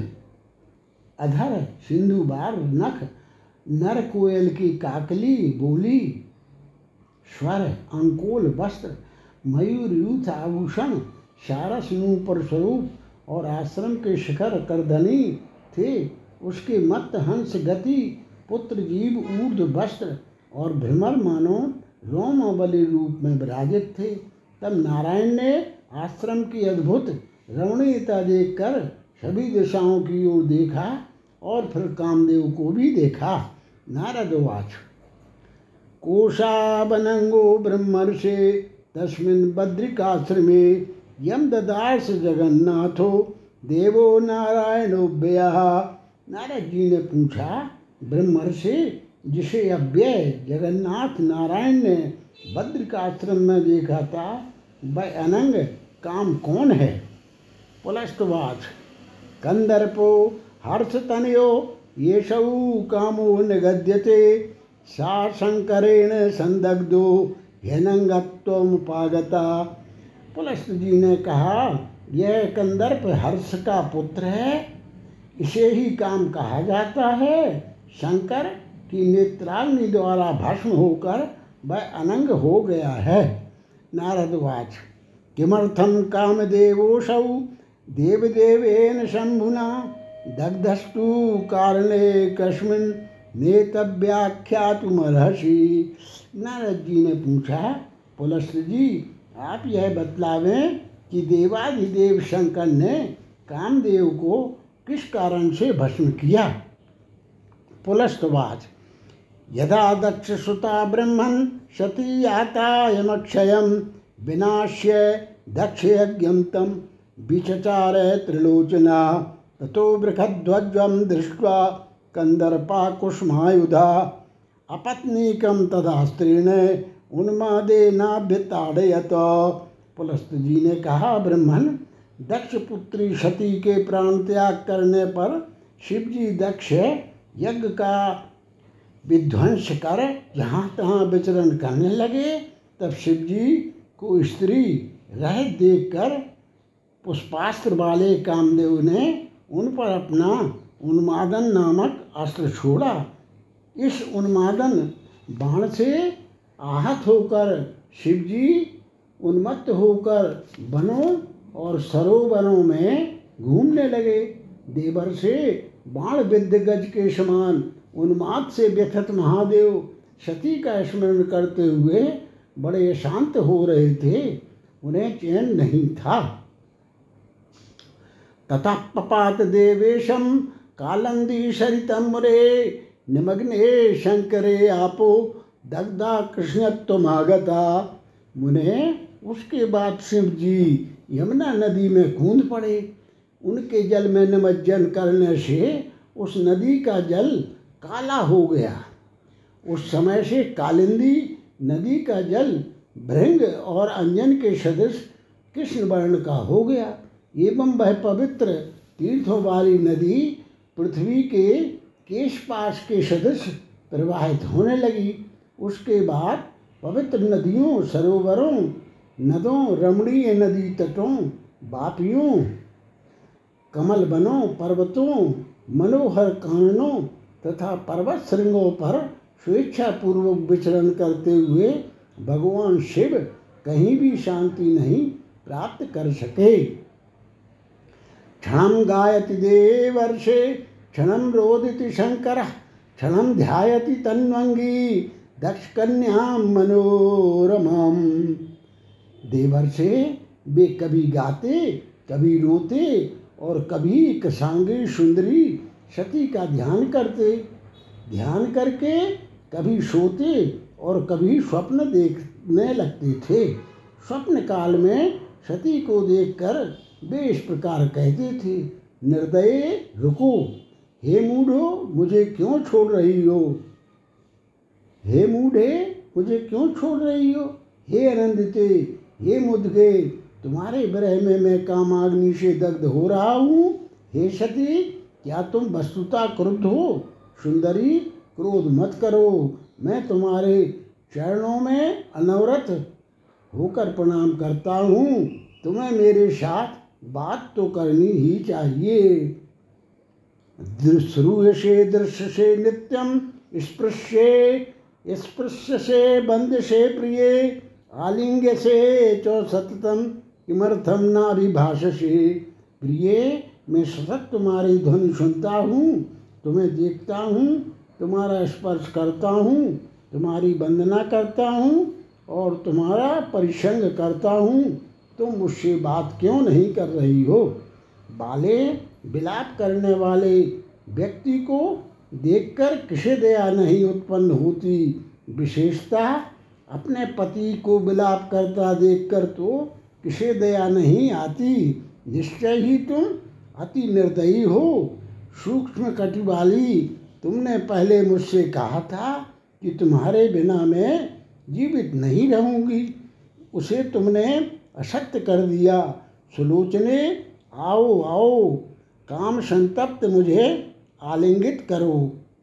A: अधर सिंधु बार नख, नर कोयल की काकली बोली। स्वर, अंकोल वस्त्र, मयूर यूथ आभूषण सारस पर स्वरूप और आश्रम के शिखर करधनी थे। उसके मत हंस गति, पुत्र जीव ऊर्ध वस्त्र और भ्रमर मानो रोम बलि रूप में विराजित थे। तब नारायण ने आश्रम की अद्भुत रमणीयता देखकर सभी दिशाओं की ओर देखा और फिर कामदेव को भी देखा। नारद वाच। कोशावनंगो ब्रह्मर्षे तस्मिन् बद्रिकाश्रमे यम ददास जगन्नाथो। देवो नारायणो व्यय नारद जी ने पूछा, ब्रह्मर्षि, जिसे अव्यय जगन्नाथ नारायण ने बद्रिकाश्रम में देखा था, वह अनंग काम कौन है? पुलस्तवाच, कंदर्पो हर्ष तनयो ये सऊ कामो निगद्यते सा शंकरेण संदग्धो ह्यनंगत्वमुपागता पुलस्त जी ने कहा, यह कंदर्प हर्ष का पुत्र है। इसे ही काम कहा जाता है। शंकर की नेत्राग्नि द्वारा भस्म होकर वह अनंग हो गया है। नारदवाच किमर्थम कामदेवोसौ देवदेवेन शंभुना दग्धस्तु कारणे कस्मिन् नेतव्याख्यातुमर्हसी। नारद जी ने पूछा, पुलस्त जी आप यह बतलावें कि देवाधिदेव शंकर ने कामदेव को किस कारण से भस्म किया? पुलस्तवाच। यदा दक्ष सुता ब्रह्मन सती यातायमक्षय विनाश्य दक्ष यज्ञम विचचार त्रिलोचना ततो बृखध्वज्वम दृष्ट्वा कंदर्पा कुष्मायुधा अपत्नीकम तदा स्त्रीण उन्मादे नाभ्यताड़यत पुलस्त जी ने कहा, ब्रह्मन, दक्ष पुत्री सती के प्राण त्याग करने पर शिवजी दक्ष यज्ञ का विध्वंस कर जहाँ तहाँ विचरण करने लगे, तब शिवजी को स्त्री रह देखकर पुष्पास्त्र वाले कामदेव ने उन पर अपना उन्मादन नामक अस्त्र छोड़ा। इस उन्मादन बाण से आहत होकर शिवजी उन्मत्त होकर वनों और सरोवरों में घूमने लगे। देवर से बाण विद्य गज के समान उन्माद से व्यथित महादेव सती का स्मरण करते हुए बड़े शांत हो रहे थे। उन्हें चैन नहीं था। तथा पपात देवेशम कालंदी सरितम मुरे, निमग्ने शंकरे आपो दग्धा कृष्णत्वमागता। मुने उसके बाद शिव जी यमुना नदी में कूद पड़े। उनके जल में निमज्जन करने से उस नदी का जल काला हो गया। उस समय से कालिंदी नदी का जल भृंग और अंजन के सदृश कृष्ण वर्ण का हो गया। एवं वह पवित्र तीर्थों वाली नदी पृथ्वी के केशपाश के सदृश प्रवाहित होने लगी। उसके बाद पवित्र नदियों, सरोवरों, नदों, रमणीय नदी तटों, बापियों, कमल बनों पर्वतों, मनोहर काननों तथा पर्वत श्रृंगों पर स्वेच्छापूर्वक विचरण करते हुए भगवान शिव कहीं भी शांति नहीं प्राप्त कर सके। क्षण गायति देवर्षे, क्षण रोदिति शंकर, क्षण ध्यायति तन्वंगी दक्ष कन्या मनोरमम से वे कभी गाते कभी रोते और कभी कसांगी सुंदरी सती का ध्यान करते। ध्यान करके कभी सोते और कभी स्वप्न देखने लगते थे। स्वप्न काल में सती को देखकर वे इस प्रकार कहते थे, निर्दय, रुको। हे मूढ़ो, मुझे क्यों छोड़ रही हो? हे मूढ़े, मुझे क्यों छोड़ रही हो? हे आनंदिते हे मुदगे तुम्हारे विरह में मैं कामाग्नि से दग्ध हो रहा हूँ। हे सती, क्या तुम वस्तुता क्रुद्ध हो? सुंदरी, क्रोध मत करो। मैं तुम्हारे चरणों में अनवरत होकर प्रणाम करता हूँ। तुम्हें मेरे साथ बात तो करनी ही चाहिए। श्रूय से दृश्य से नित्यम स्पृश्य स्पृश्य से बंद से प्रिय आलिंग्य से चौ सततम किमर्थम नाभिभाषसे। प्रिय, मैं सतत तुम्हारी ध्वनि सुनता हूँ, तुम्हें देखता हूँ, तुम्हारा स्पर्श करता हूँ, तुम्हारी वंदना करता हूँ और तुम्हारा परिसंग करता हूँ। तुम मुझसे बात क्यों नहीं कर रही हो? बाले, विलाप करने वाले व्यक्ति को देखकर किसे दया नहीं उत्पन्न होती। विशेषता अपने पति को विलाप करता देखकर तो किसे दया नहीं आती। निश्चय ही तुम अति निर्दयी हो। सूक्ष्म कटि वाली तुमने पहले मुझसे कहा था कि तुम्हारे बिना मैं जीवित नहीं रहूँगी। उसे तुमने असत्य कर दिया। सुलोचने, आओ आओ, काम संतप्त मुझे आलिंगित करो।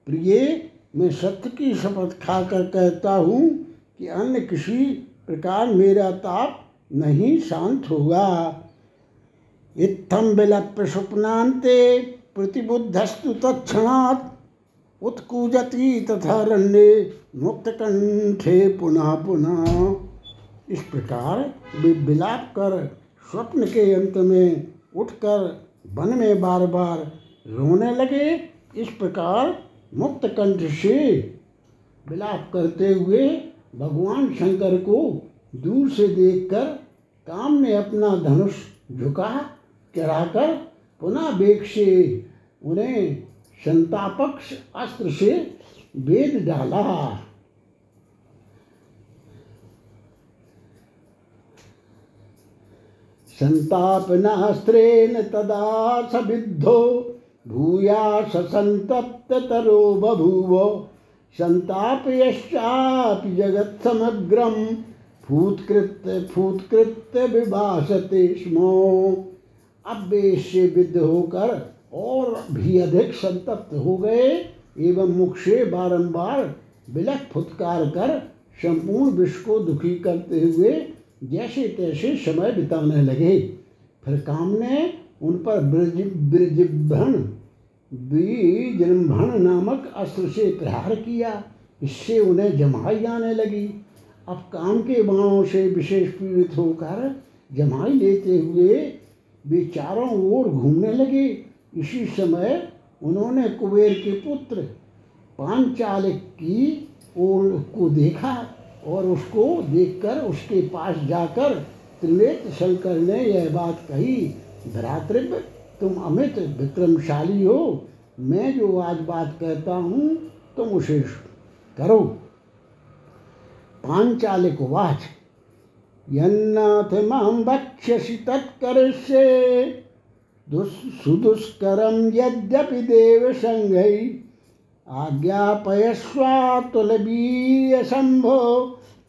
A: प्रिय, मैं सत्य की शपथ खाकर कहता हूँ कि अन्य किसी प्रकार मेरा ताप नहीं शांत होगा। इत्थम विलप्य स्वप्नांते प्रतिबुद्धस्तु तत्क्षणात् उत्कूजती तथा रण्य मुक्त कंठे पुनः पुनः। इस प्रकार वे विलाप कर स्वप्न के अंत में उठकर वन में बार बार रोने लगे। इस प्रकार मुक्त कंठ से विलाप करते हुए भगवान शंकर को दूर से देखकर काम ने अपना धनुष झुका, चढ़ाकर पुनः बेग से उन्हें संतापक्ष अस्त्र से वेद डाला। संतापनास्त्रेण तदा सविद्धो भूया ससंतप्तरो बभूव। संतापयश्चापि जगत्समग्रम। फूतकृत्य फूतकृत्य विभाषते स्मो। अब वे विद्ध होकर और भी अधिक संतप्त हो गए, एवं मुख से बारंबार बिलक फुतकार कर संपूर्ण विश्व को दुखी करते हुए जैसे तैसे समय बिताने लगे। फिर काम ने उन पर ब्रज ब्रजभण बीजृंभण नामक अस्त्र से प्रहार किया। इससे उन्हें जमाई जाने लगी। अब काम के बाणों से विशेष पीड़ित होकर जमाई लेते हुए वे चारों ओर घूमने लगे। इसी समय उन्होंने कुबेर के पुत्र पांचालिक की ओर को देखा और उसको देखकर उसके पास जाकर त्रिनेत्र शंकर ने यह बात कही। भ्रातृव्य तुम अमित विक्रमशाली हो, मैं जो आज बात कहता हूँ, तुम उसे करो। पांचालिक वाच, यन्नाथ माँ वक्ष्यसि तत्करिष्ये सुदुष्करं यद्यपि देवसङ्घै आज्ञापयस्वातुलवीर्यशम्भो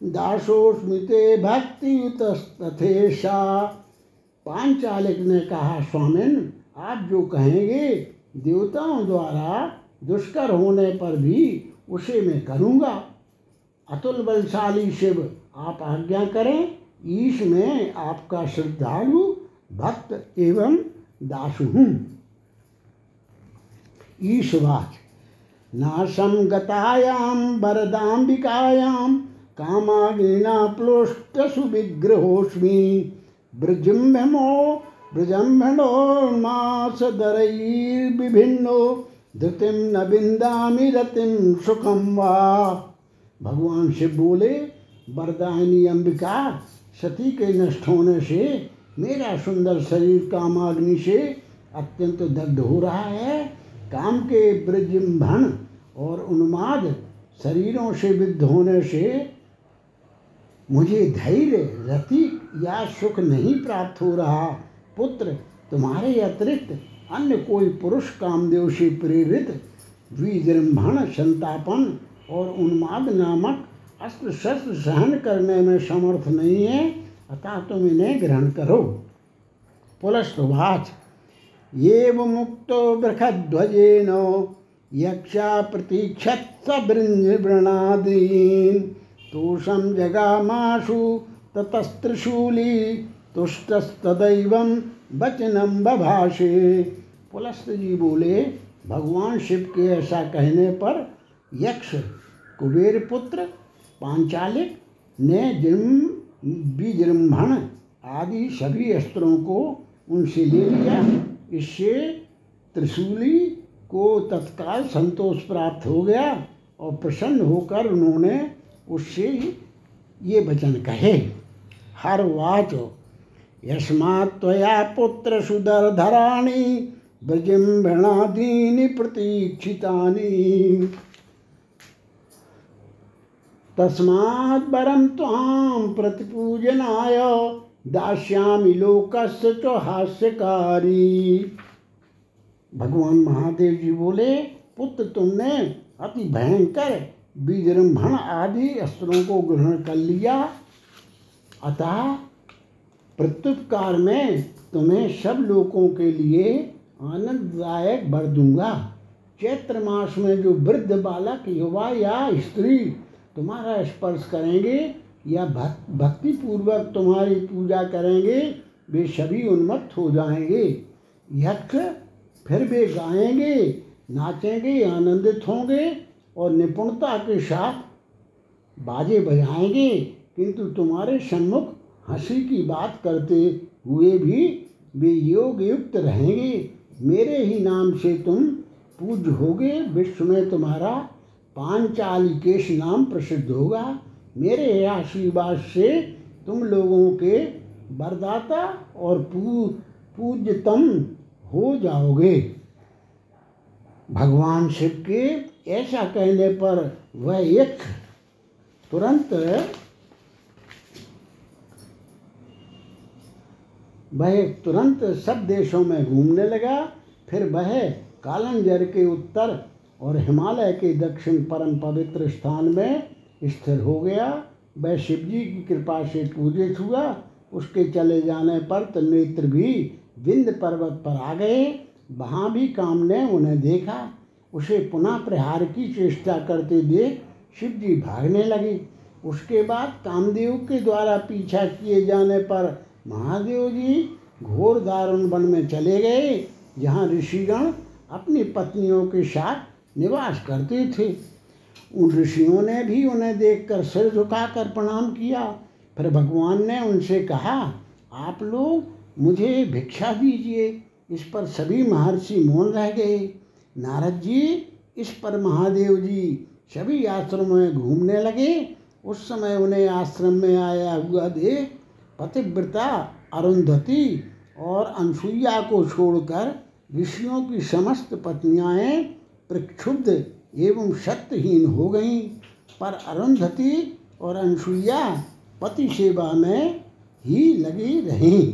A: दासोऽस्मि ते पांचालिक ने कहा, स्वामिन, आप जो कहेंगे, देवताओं द्वारा दुष्कर होने पर भी उसे मैं करूँगा। अतुल बलशाली शिव, आप आज्ञा करें, ईश में आपका श्रद्धालु, भक्त एवं दासु हूँ। ईशवाच नाशम गतायाम वरदाम्बिकायाम कामाग्निना प्लोष्ट सुविग्रहोस्मि ब्रजम्भमो ब्रजम्भणोन्मासदरैर्विभिन्नो धृतिम न बिंदामि रतिम सुखम वा। भगवान शिव बोले, वरदायनी अंबिका, सती के नष्ट होने से, मेरा सुंदर शरीर कामाग्नि से अत्यंत दग्ध हो रहा है। काम के ब्रजम्भण और उन्माद शरीरों से विद्ध होने से मुझे धैर्य, रति या सुख नहीं प्राप्त हो रहा, पुत्र, तुम्हारे अतिरिक्त अन्य कोई पुरुष कामदेव से प्रेरित विजृंभण संतापन और उन्माद नामक अस्त्र शस्त्र सहन करने में समर्थ नहीं है, अतः तुम इन्हें ग्रहण करो। पुलस्तवाच ये मुक्तो बृखध्वजेन यक्षा प्रतीक्षत तोषम जगामाशु ततस्त्रिशूली तुष्टस्तदैव वचनम बभाषे। पुलस्त जी बोले, भगवान शिव के ऐसा कहने पर यक्ष, कुबेर पुत्र, पांचालिक ने जन्म विजृंभण आदि सभी अस्त्रों को उनसे ले लिया। इससे त्रिशूली को तत्काल संतोष प्राप्त हो गया और प्रसन्न होकर उन्होंने उससे ये वचन कहे। हर वाच। यस्मात् त्वया पुत्र सुदरधराणि ब्रजिम्भणादीनि प्रतीक्षितानि। तस्मात् परं त्वां प्रतिपूजनाय दास्यामि लोकस्य च हास्यकारी। भगवान महादेव जी बोले, पुत्र तुमने अति भयंकर, विजृंभण आदि अस्त्रों को ग्रहण कर लिया। अतः प्रत्युपकार में तुम्हें सब लोगों के लिए आनंददायक वर दूँगा। चैत्र मास में जो वृद्ध बालक, युवा या स्त्री तुम्हारा स्पर्श करेंगे या भक्ति पूर्वक तुम्हारी पूजा करेंगे, वे सभी उन्मत्त हो जाएँगे। यक्ष फिर वे गाएँगे, नाचेंगे, आनंदित होंगे और निपुणता के साथ बाजे बजाएँगे। किंतु तुम्हारे सम्मुख हँसी की बात करते हुए भी वे योग युक्त रहेंगे। मेरे ही नाम से तुम पूज्य होगे। विश्व में तुम्हारा पांचाली केश नाम प्रसिद्ध होगा। मेरे आशीर्वाद से तुम लोगों के वरदाता और पू पूज्यतम हो जाओगे। भगवान शिव के ऐसा कहने पर वह एक तुरंत वह तुरंत सब देशों में घूमने लगा। फिर वह कालंजर के उत्तर और हिमालय के दक्षिण परम पवित्र स्थान में स्थिर हो गया। वह शिवजी की कृपा से पूजित हुआ। उसके चले जाने पर त्रिनेत्र भी विंध्य पर्वत पर आ गए। वहाँ भी काम ने उन्हें देखा। उसे पुनः प्रहार की चेष्टा करते देख शिव जी भागने लगे। उसके बाद कामदेव के द्वारा पीछा किए जाने पर महादेव जी घोर दारुण वन में चले गए, जहाँ ऋषिगण अपनी पत्नियों के साथ निवास करते थे। उन ऋषियों ने भी उन्हें देखकर सिर झुकाकर प्रणाम किया। फिर भगवान ने उनसे कहा, आप लोग मुझे भिक्षा दीजिए। इस पर सभी महर्षि मौन रह गए। नारद जी, इस पर महादेव जी सभी आश्रमों में घूमने लगे। उस समय उन्हें आश्रम में आया हुआ देख पतिव्रता अरुंधति और अनसुईया को छोड़कर ऋषियों की समस्त पत्नियाँ प्रक्षुब्ध एवं सत्यहीन हो गईं। पर अरुंधति और अनसुईया पति सेवा में ही लगी रहीं।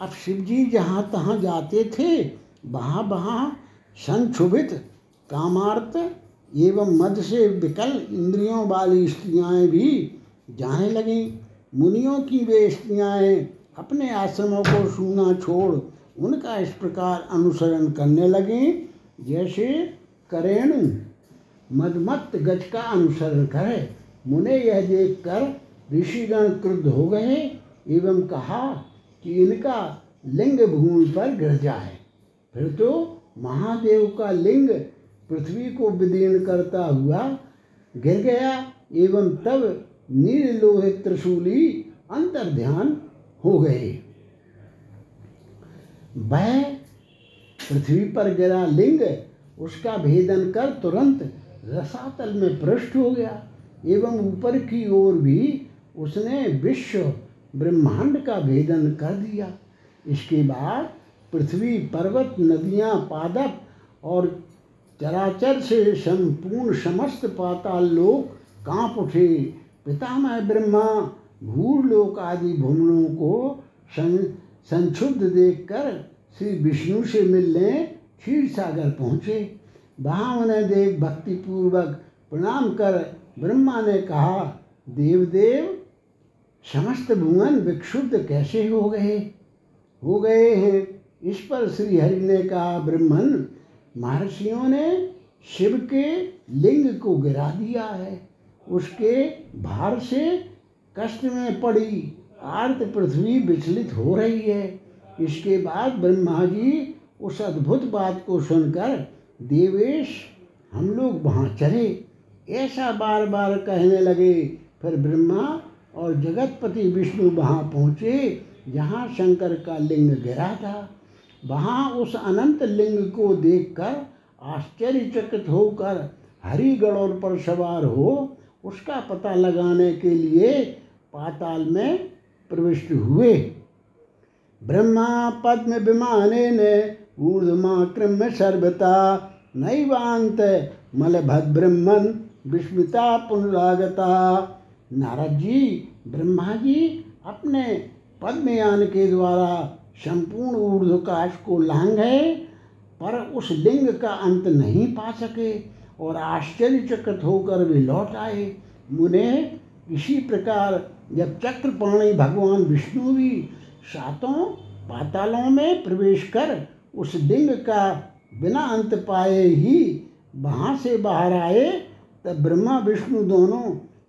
A: अब शिवजी जहाँ तहाँ जाते थे, वहाँ वहाँ संक्षुभित, कामार्थ एवं मद से विकल इंद्रियों वाली स्त्रियाँ भी जाने लगीं। मुनियों की वे स्त्रियाँ अपने आश्रमों को सुना छोड़ उनका इस प्रकार अनुसरण करने लगीं, जैसे करेणु मदमत्त गज का अनुसरण करे। मुने यह देखकर ऋषिगण क्रुद्ध हो गए एवं कहा कि इनका लिंग भूमि पर गिर जाए फिर तो महादेव का लिंग पृथ्वी को विदीर्ण करता हुआ गिर गया एवं तब नील लोहित त्रिशूली अंतर ध्यान हो गए। वह पृथ्वी पर गिरा लिंग, उसका भेदन कर तुरंत रसातल में पृष्ठ हो गया। एवं ऊपर की ओर भी उसने विश्व ब्रह्मांड का भेदन कर दिया। इसके बाद पृथ्वी, पर्वत, नदियाँ, पादप और चराचर से संपूर्ण समस्त पाताल लोक काँप उठे। पितामह ब्रह्मा भूलोक आदि भुवनों को सं, संक्षुब्ध देखकर श्री विष्णु से मिलने क्षीर सागर पहुँचे। वहाँ उन्हें देख भक्तिपूर्वक प्रणाम कर ब्रह्मा ने कहा देवदेव समस्त भुवन विक्षुब्ध कैसे हो गए? हो गए हैं। इस पर श्री हरि ने कहा ब्रह्मन महर्षियों ने शिव के लिंग को गिरा दिया है। उसके भार से कष्ट में पड़ी। आर्त पृथ्वी विचलित हो रही है। इसके बाद ब्रह्मा जी उस अद्भुत बात को सुनकर, देवेश, हम लोग वहाँ चले। ऐसा बार बार कहने लगे। फिर ब्रह्मा और जगतपति विष्णु वहाँ पहुँचे, जहाँ शंकर का लिंग गिरा था। वहाँ उस अनंत लिंग को देखकर आश्चर्यचकित होकर हरि गणों पर सवार हो उसका पता लगाने के लिए पाताल में प्रविष्ट हुए। ब्रह्मा पद्म विमाने ने ऊर्धमा सर्वता नैवांत मलभद्रह्मन विस्मिता पुनरागता। नारद जी, ब्रह्मा जी, अपने पद्मयान के द्वारा संपूर्ण ऊर्ध्वकाश को लांग पर उस लिंग का अंत नहीं पा सके। और आश्चर्यचकित होकर वे लौट आए। मुने इसी प्रकार जब चक्रपाणी भगवान विष्णु भी सातों पातालों में प्रवेश कर उस लिंग का बिना अंत पाए ही वहाँ से बाहर आए, तब ब्रह्मा विष्णु दोनों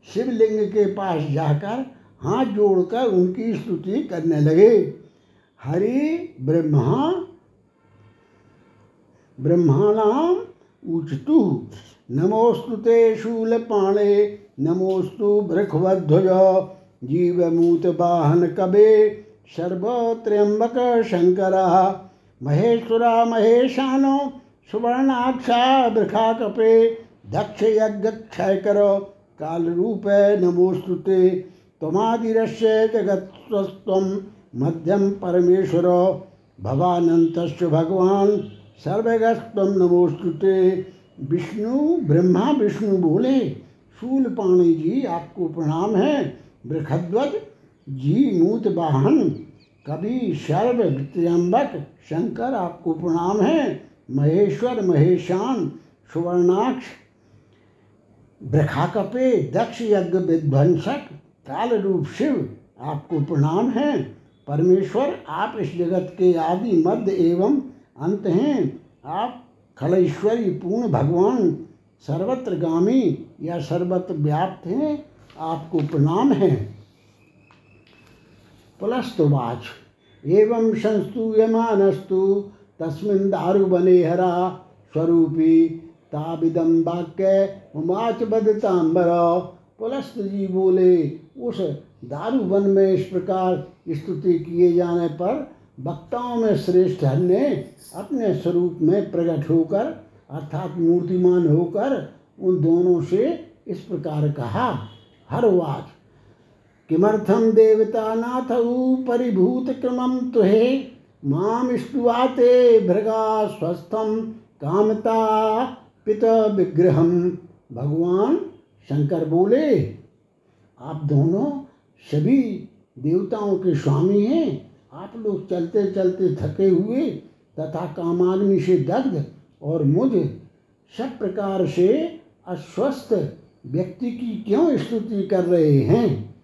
A: शिवलिंग के पास जाकर हाथ जोड़कर उनकी स्तुति करने लगे। हरि ब्रह्मा ब्रह्माणाम उचतु। नमोस्तुते शूलपाणे नमोस्तु बृखध्वज जीवमूत वाहन कबे सर्वत्र्यंबक शंकर महेश्वरा महेशानो, सुवर्णाक्षा बृखा कपे दक्ष यज्ञ क्षय काल रूप नमोस्तुते तमादिश्य जगत्स्व मध्यम परमेश्वर भवानंत भगवान। सर्वगस्व नमोस्तुते विष्णु ब्रह्मा, विष्णु बोले। शूलपाणी जी, आपको प्रणाम है। बृखध्वज जी मूत वाहन। कवि सर्व त्र्यंबक शंकर, आपको प्रणाम है। महेश्वर, महेशान, सुवर्णाक्ष। ब्रखाकपे दक्ष यज्ञ विध्वंसक काल रूप शिव, आपको प्रणाम है। परमेश्वर, आप इस जगत के आदि मध्य एवं अंत हैं। आप खलेश्वरी पूर्ण भगवान सर्वत्र गामी या सर्वत्र व्याप्त हैं, आपको प्रणाम है। पुलस्तवाच एवं संस्तूयमानस्तु तस्मिन् दारुवने हरा स्वरूपी ताबिदम वाक्य उमाच बदतांबर पुलस्त जी बोले, उस दारू वन में इस प्रकार स्तुति किए जाने पर वक्ताओं में श्रेष्ठ हर ने अपने स्वरूप में प्रकट होकर, अर्थात मूर्तिमान होकर, उन दोनों से इस प्रकार कहा, हर वाच किमर्थम देवता नाथ परिभूत क्रमम तुहे माम स्तुवाते भृगा स्वस्थम कामता पित विग्रहम भगवान शंकर बोले, आप दोनों सभी देवताओं के स्वामी हैं। आप लोग चलते चलते थके हुए तथा काम कामाग्नि से दग्ध और मुझ सब प्रकार से अस्वस्थ व्यक्ति की क्यों स्तुति कर रहे हैं?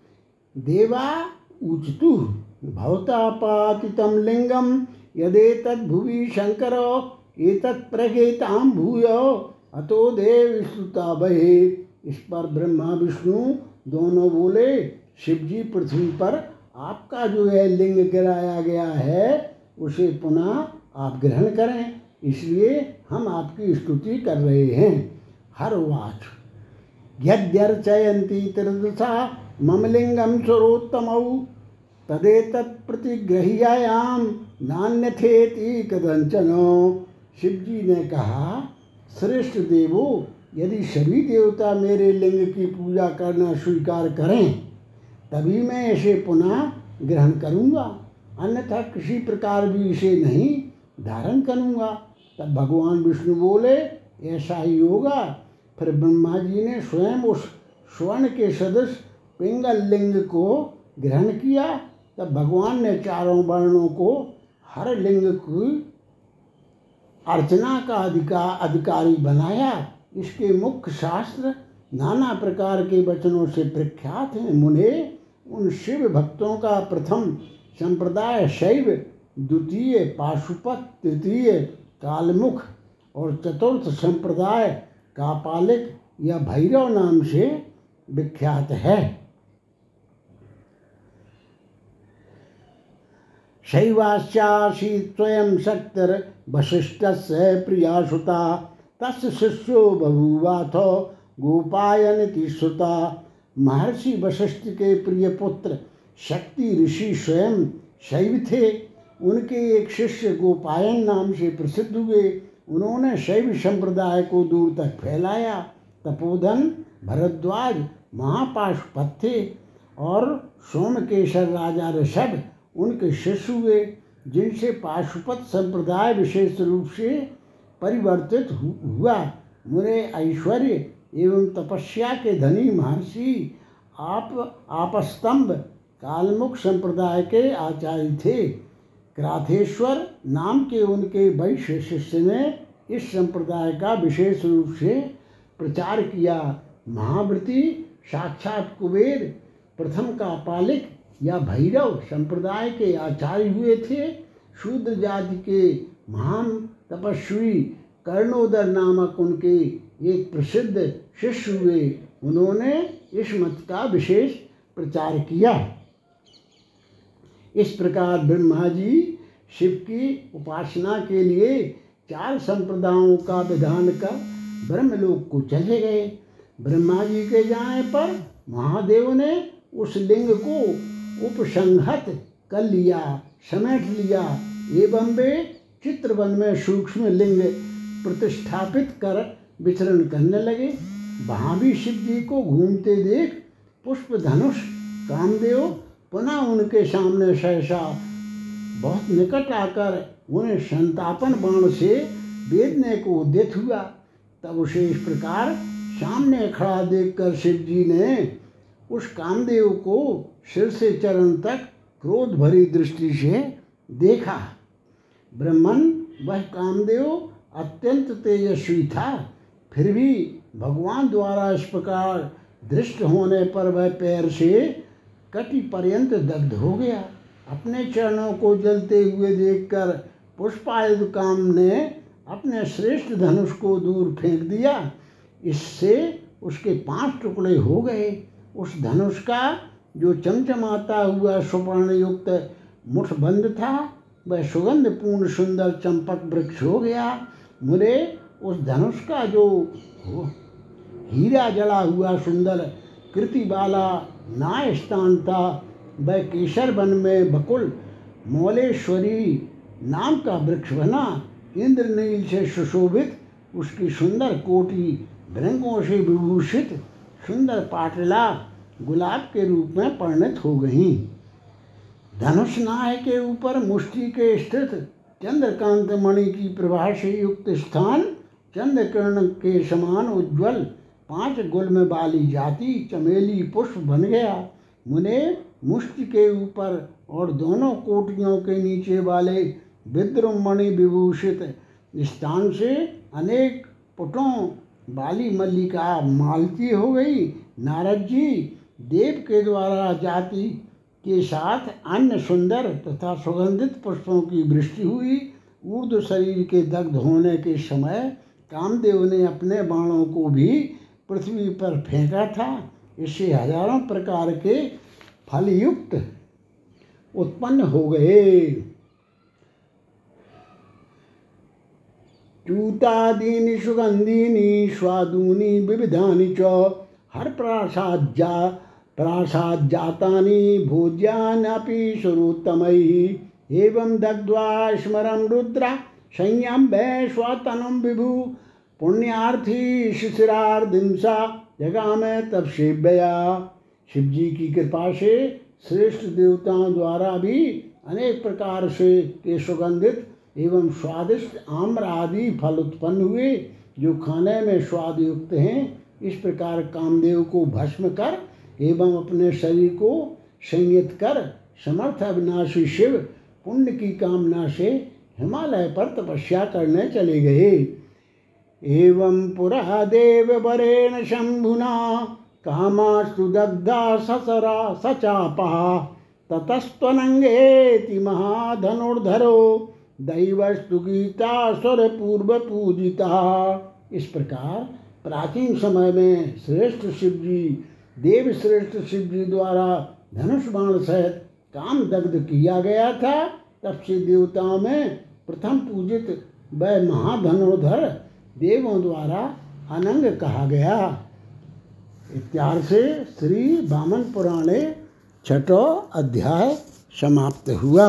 A: देवा उचतु भवता पातितम लिंगम यदे तद्भुवि शंकर, एतत् प्रगेताम भूय, अतो देव स्तुता बहे। इस पर ब्रह्मा विष्णु दोनों बोले, शिवजी पृथ्वी पर आपका जो है लिंग गिराया गया है, उसे पुनः आप ग्रहण करें। इसलिए हम आपकी स्तुति कर रहे हैं। हर वाच। यद्यर्चयन्ती त्रिदशा, मम लिंगम स्वरोत्तम तदेतत्प्रतिग्रह्यायाम नान्यथेति कदंचनो शिव जी ने कहा, श्रेष्ठ देवो, यदि सभी देवता मेरे लिंग की पूजा करना स्वीकार करें तभी मैं इसे पुनः ग्रहण करूँगा। अन्यथा किसी प्रकार भी इसे नहीं धारण करूँगा। तब भगवान विष्णु बोले, ऐसा ही होगा। फिर ब्रह्मा जी ने स्वयं उस स्वर्ण के सदस्य पिंगल लिंग को ग्रहण किया। तब भगवान ने चारों वर्णों को हर लिंग की अर्चना का अधिकार अधिकारी बनाया। इसके मुख्य शास्त्र नाना प्रकार के वचनों से प्रख्यात हैं। मुने उन शिव भक्तों का प्रथम संप्रदाय शैव, द्वितीय पाशुपत, तृतीय कालमुख और चतुर्थ संप्रदाय कापालिक या भैरव नाम से विख्यात है। शैवास्यासी स्वयं शक्तिर वशिष्ठ से प्रियासुता तस् शिष्यो बभूवाथ गोपायन श्रुता। महर्षि वशिष्ठ के प्रिय पुत्र शक्ति ऋषि स्वयं शैव थे। उनके एक शिष्य गोपायन नाम से प्रसिद्ध हुए। उन्होंने शैव संप्रदाय को दूर तक फैलाया। तपोधन, भरद्वाज महापाशुपत्थे और सोमकेशर राजा ऋषभ उनके शिष्य हुए, जिनसे पाशुपत संप्रदाय विशेष रूप से परिवर्तित हुआ। मुरे ऐश्वर्य एवं तपस्या के धनी महर्षि आप आपस्तंभ कालमुख संप्रदाय के आचार्य थे। क्राथेश्वर नाम के उनके वैश्य शिष्य ने इस संप्रदाय का विशेष रूप से प्रचार किया। महावृति, साक्षात कुबेर, प्रथम का पालिक या भैरव संप्रदाय के आचार्य हुए थे। शूद्र जाति के महान तपस्वी कर्णोदर नामक उनके एक प्रसिद्ध शिष्य हुए, उन्होंने इस मत का विशेष प्रचार किया। इस प्रकार ब्रह्मा जी शिव की उपासना के लिए चार संप्रदायों का विधान कर ब्रह्मलोक को चले गए। ब्रह्मा जी के जाने पर महादेव ने उस लिंग को उपसंहत कर लिया, समेट लिया, एवं वे चित्रवन में सूक्ष्म लिंग प्रतिष्ठापित कर विचरण करने लगे। वहाँ भी शिव जी को घूमते देख पुष्प धनुष, कामदेव पुनः उनके सामने सहसा। बहुत निकट आकर उन्हें संतापन बाण से वेदने को उद्यत हुआ। तब उसे इस प्रकार सामने खड़ा देखकर शिव जी ने उस कामदेव को सिर से चरण तक क्रोध भरी दृष्टि से देखा। ब्रह्मन, वह कामदेव अत्यंत तेजस्वी था। फिर भी भगवान द्वारा इस प्रकार दृष्ट होने पर वह पैर से कटी पर्यंत दग्ध हो गया। अपने चरणों को जलते हुए देखकर पुष्पायुध काम ने अपने श्रेष्ठ धनुष को दूर फेंक दिया। इससे उसके पाँच टुकड़े हो गए। उस धनुष का जो चमचमाता हुआ सुवर्ण युक्त मुठ बंद था, वह सुगंध पूर्ण सुंदर चंपक वृक्ष हो गया। मुरे उस धनुष का जो हीरा जला हुआ सुंदर कृति वाला नाय स्थान था वह केसर वन में बकुल, मौलेश्वरी नाम का वृक्ष बना, इंद्रनील से सुशोभित, उसकी सुंदर कोटि भृंगों से विभूषित, सुंदर पाटला गुलाब के रूप में परिणत हो गई। धनुष नाय के ऊपर मुष्टि के स्थित चंद्रकांत मणि की प्रभा से युक्त स्थान चंद्रकिरण के समान उज्ज्वल, पाँच गुल में बाली जाति, चमेली पुष्प बन गया। मुने मुष्टि के ऊपर और दोनों कोटियों के नीचे वाले विद्रुमणि विभूषित स्थान से अनेक पुटों बाली मल्लिका मालती हो गई। नारद जी देव के द्वारा जाति के साथ अन्य सुंदर तथा सुगंधित पुष्पों की वृष्टि हुई। ऊर्ध शरीर के दग्ध होने के समय कामदेव ने अपने बाणों को भी पृथ्वी पर फेंका था। इससे हज़ारों प्रकार के फलयुक्त उत्पन्न हो गए। चूतादीनि, सुगंधीनि, स्वादूनि, विविधानि च हर प्रासाद्या प्रासाद्जातानि भोज्यान्यपि सुरोत्तमैः। एवं दग्ध्वा, स्मरं रुद्रा संयम वै स्वतनुं विभु पुण्यार्थी शिशिरार्दिंसा जगा में तब शिवया शिव जी की कृपा से श्रेष्ठ देवताओं द्वारा भी अनेक प्रकार से के सुगंधित एवं स्वादिष्ट आम्र आदि फल उत्पन्न हुए, जो खाने में स्वाद युक्त हैं। इस प्रकार कामदेव को भस्म कर एवं अपने शरीर को संयत कर समर्थ अविनाशी शिव पुण्य की कामना से हिमालय पर तपस्या करने चले गए। एवं पुरा देव वरेण शंभुना कामास्तु दग्धा ससरा सचापा। ततस्त्वनंगेति महाधनुर्धरो, दैवस्तु गीता स्वर पूर्व पूजिता इस प्रकार प्राचीन समय में श्रेष्ठ शिव जी देव श्रेष्ठ शिव जी द्वारा धनुष बाण सहित काम दग्ध किया गया था। तब से देवताओं में प्रथम पूजित वह महाधनुर्धर देवों द्वारा अनंग कहा गया। इत्यार से श्री बामन पुराणे छठो अध्याय समाप्त हुआ।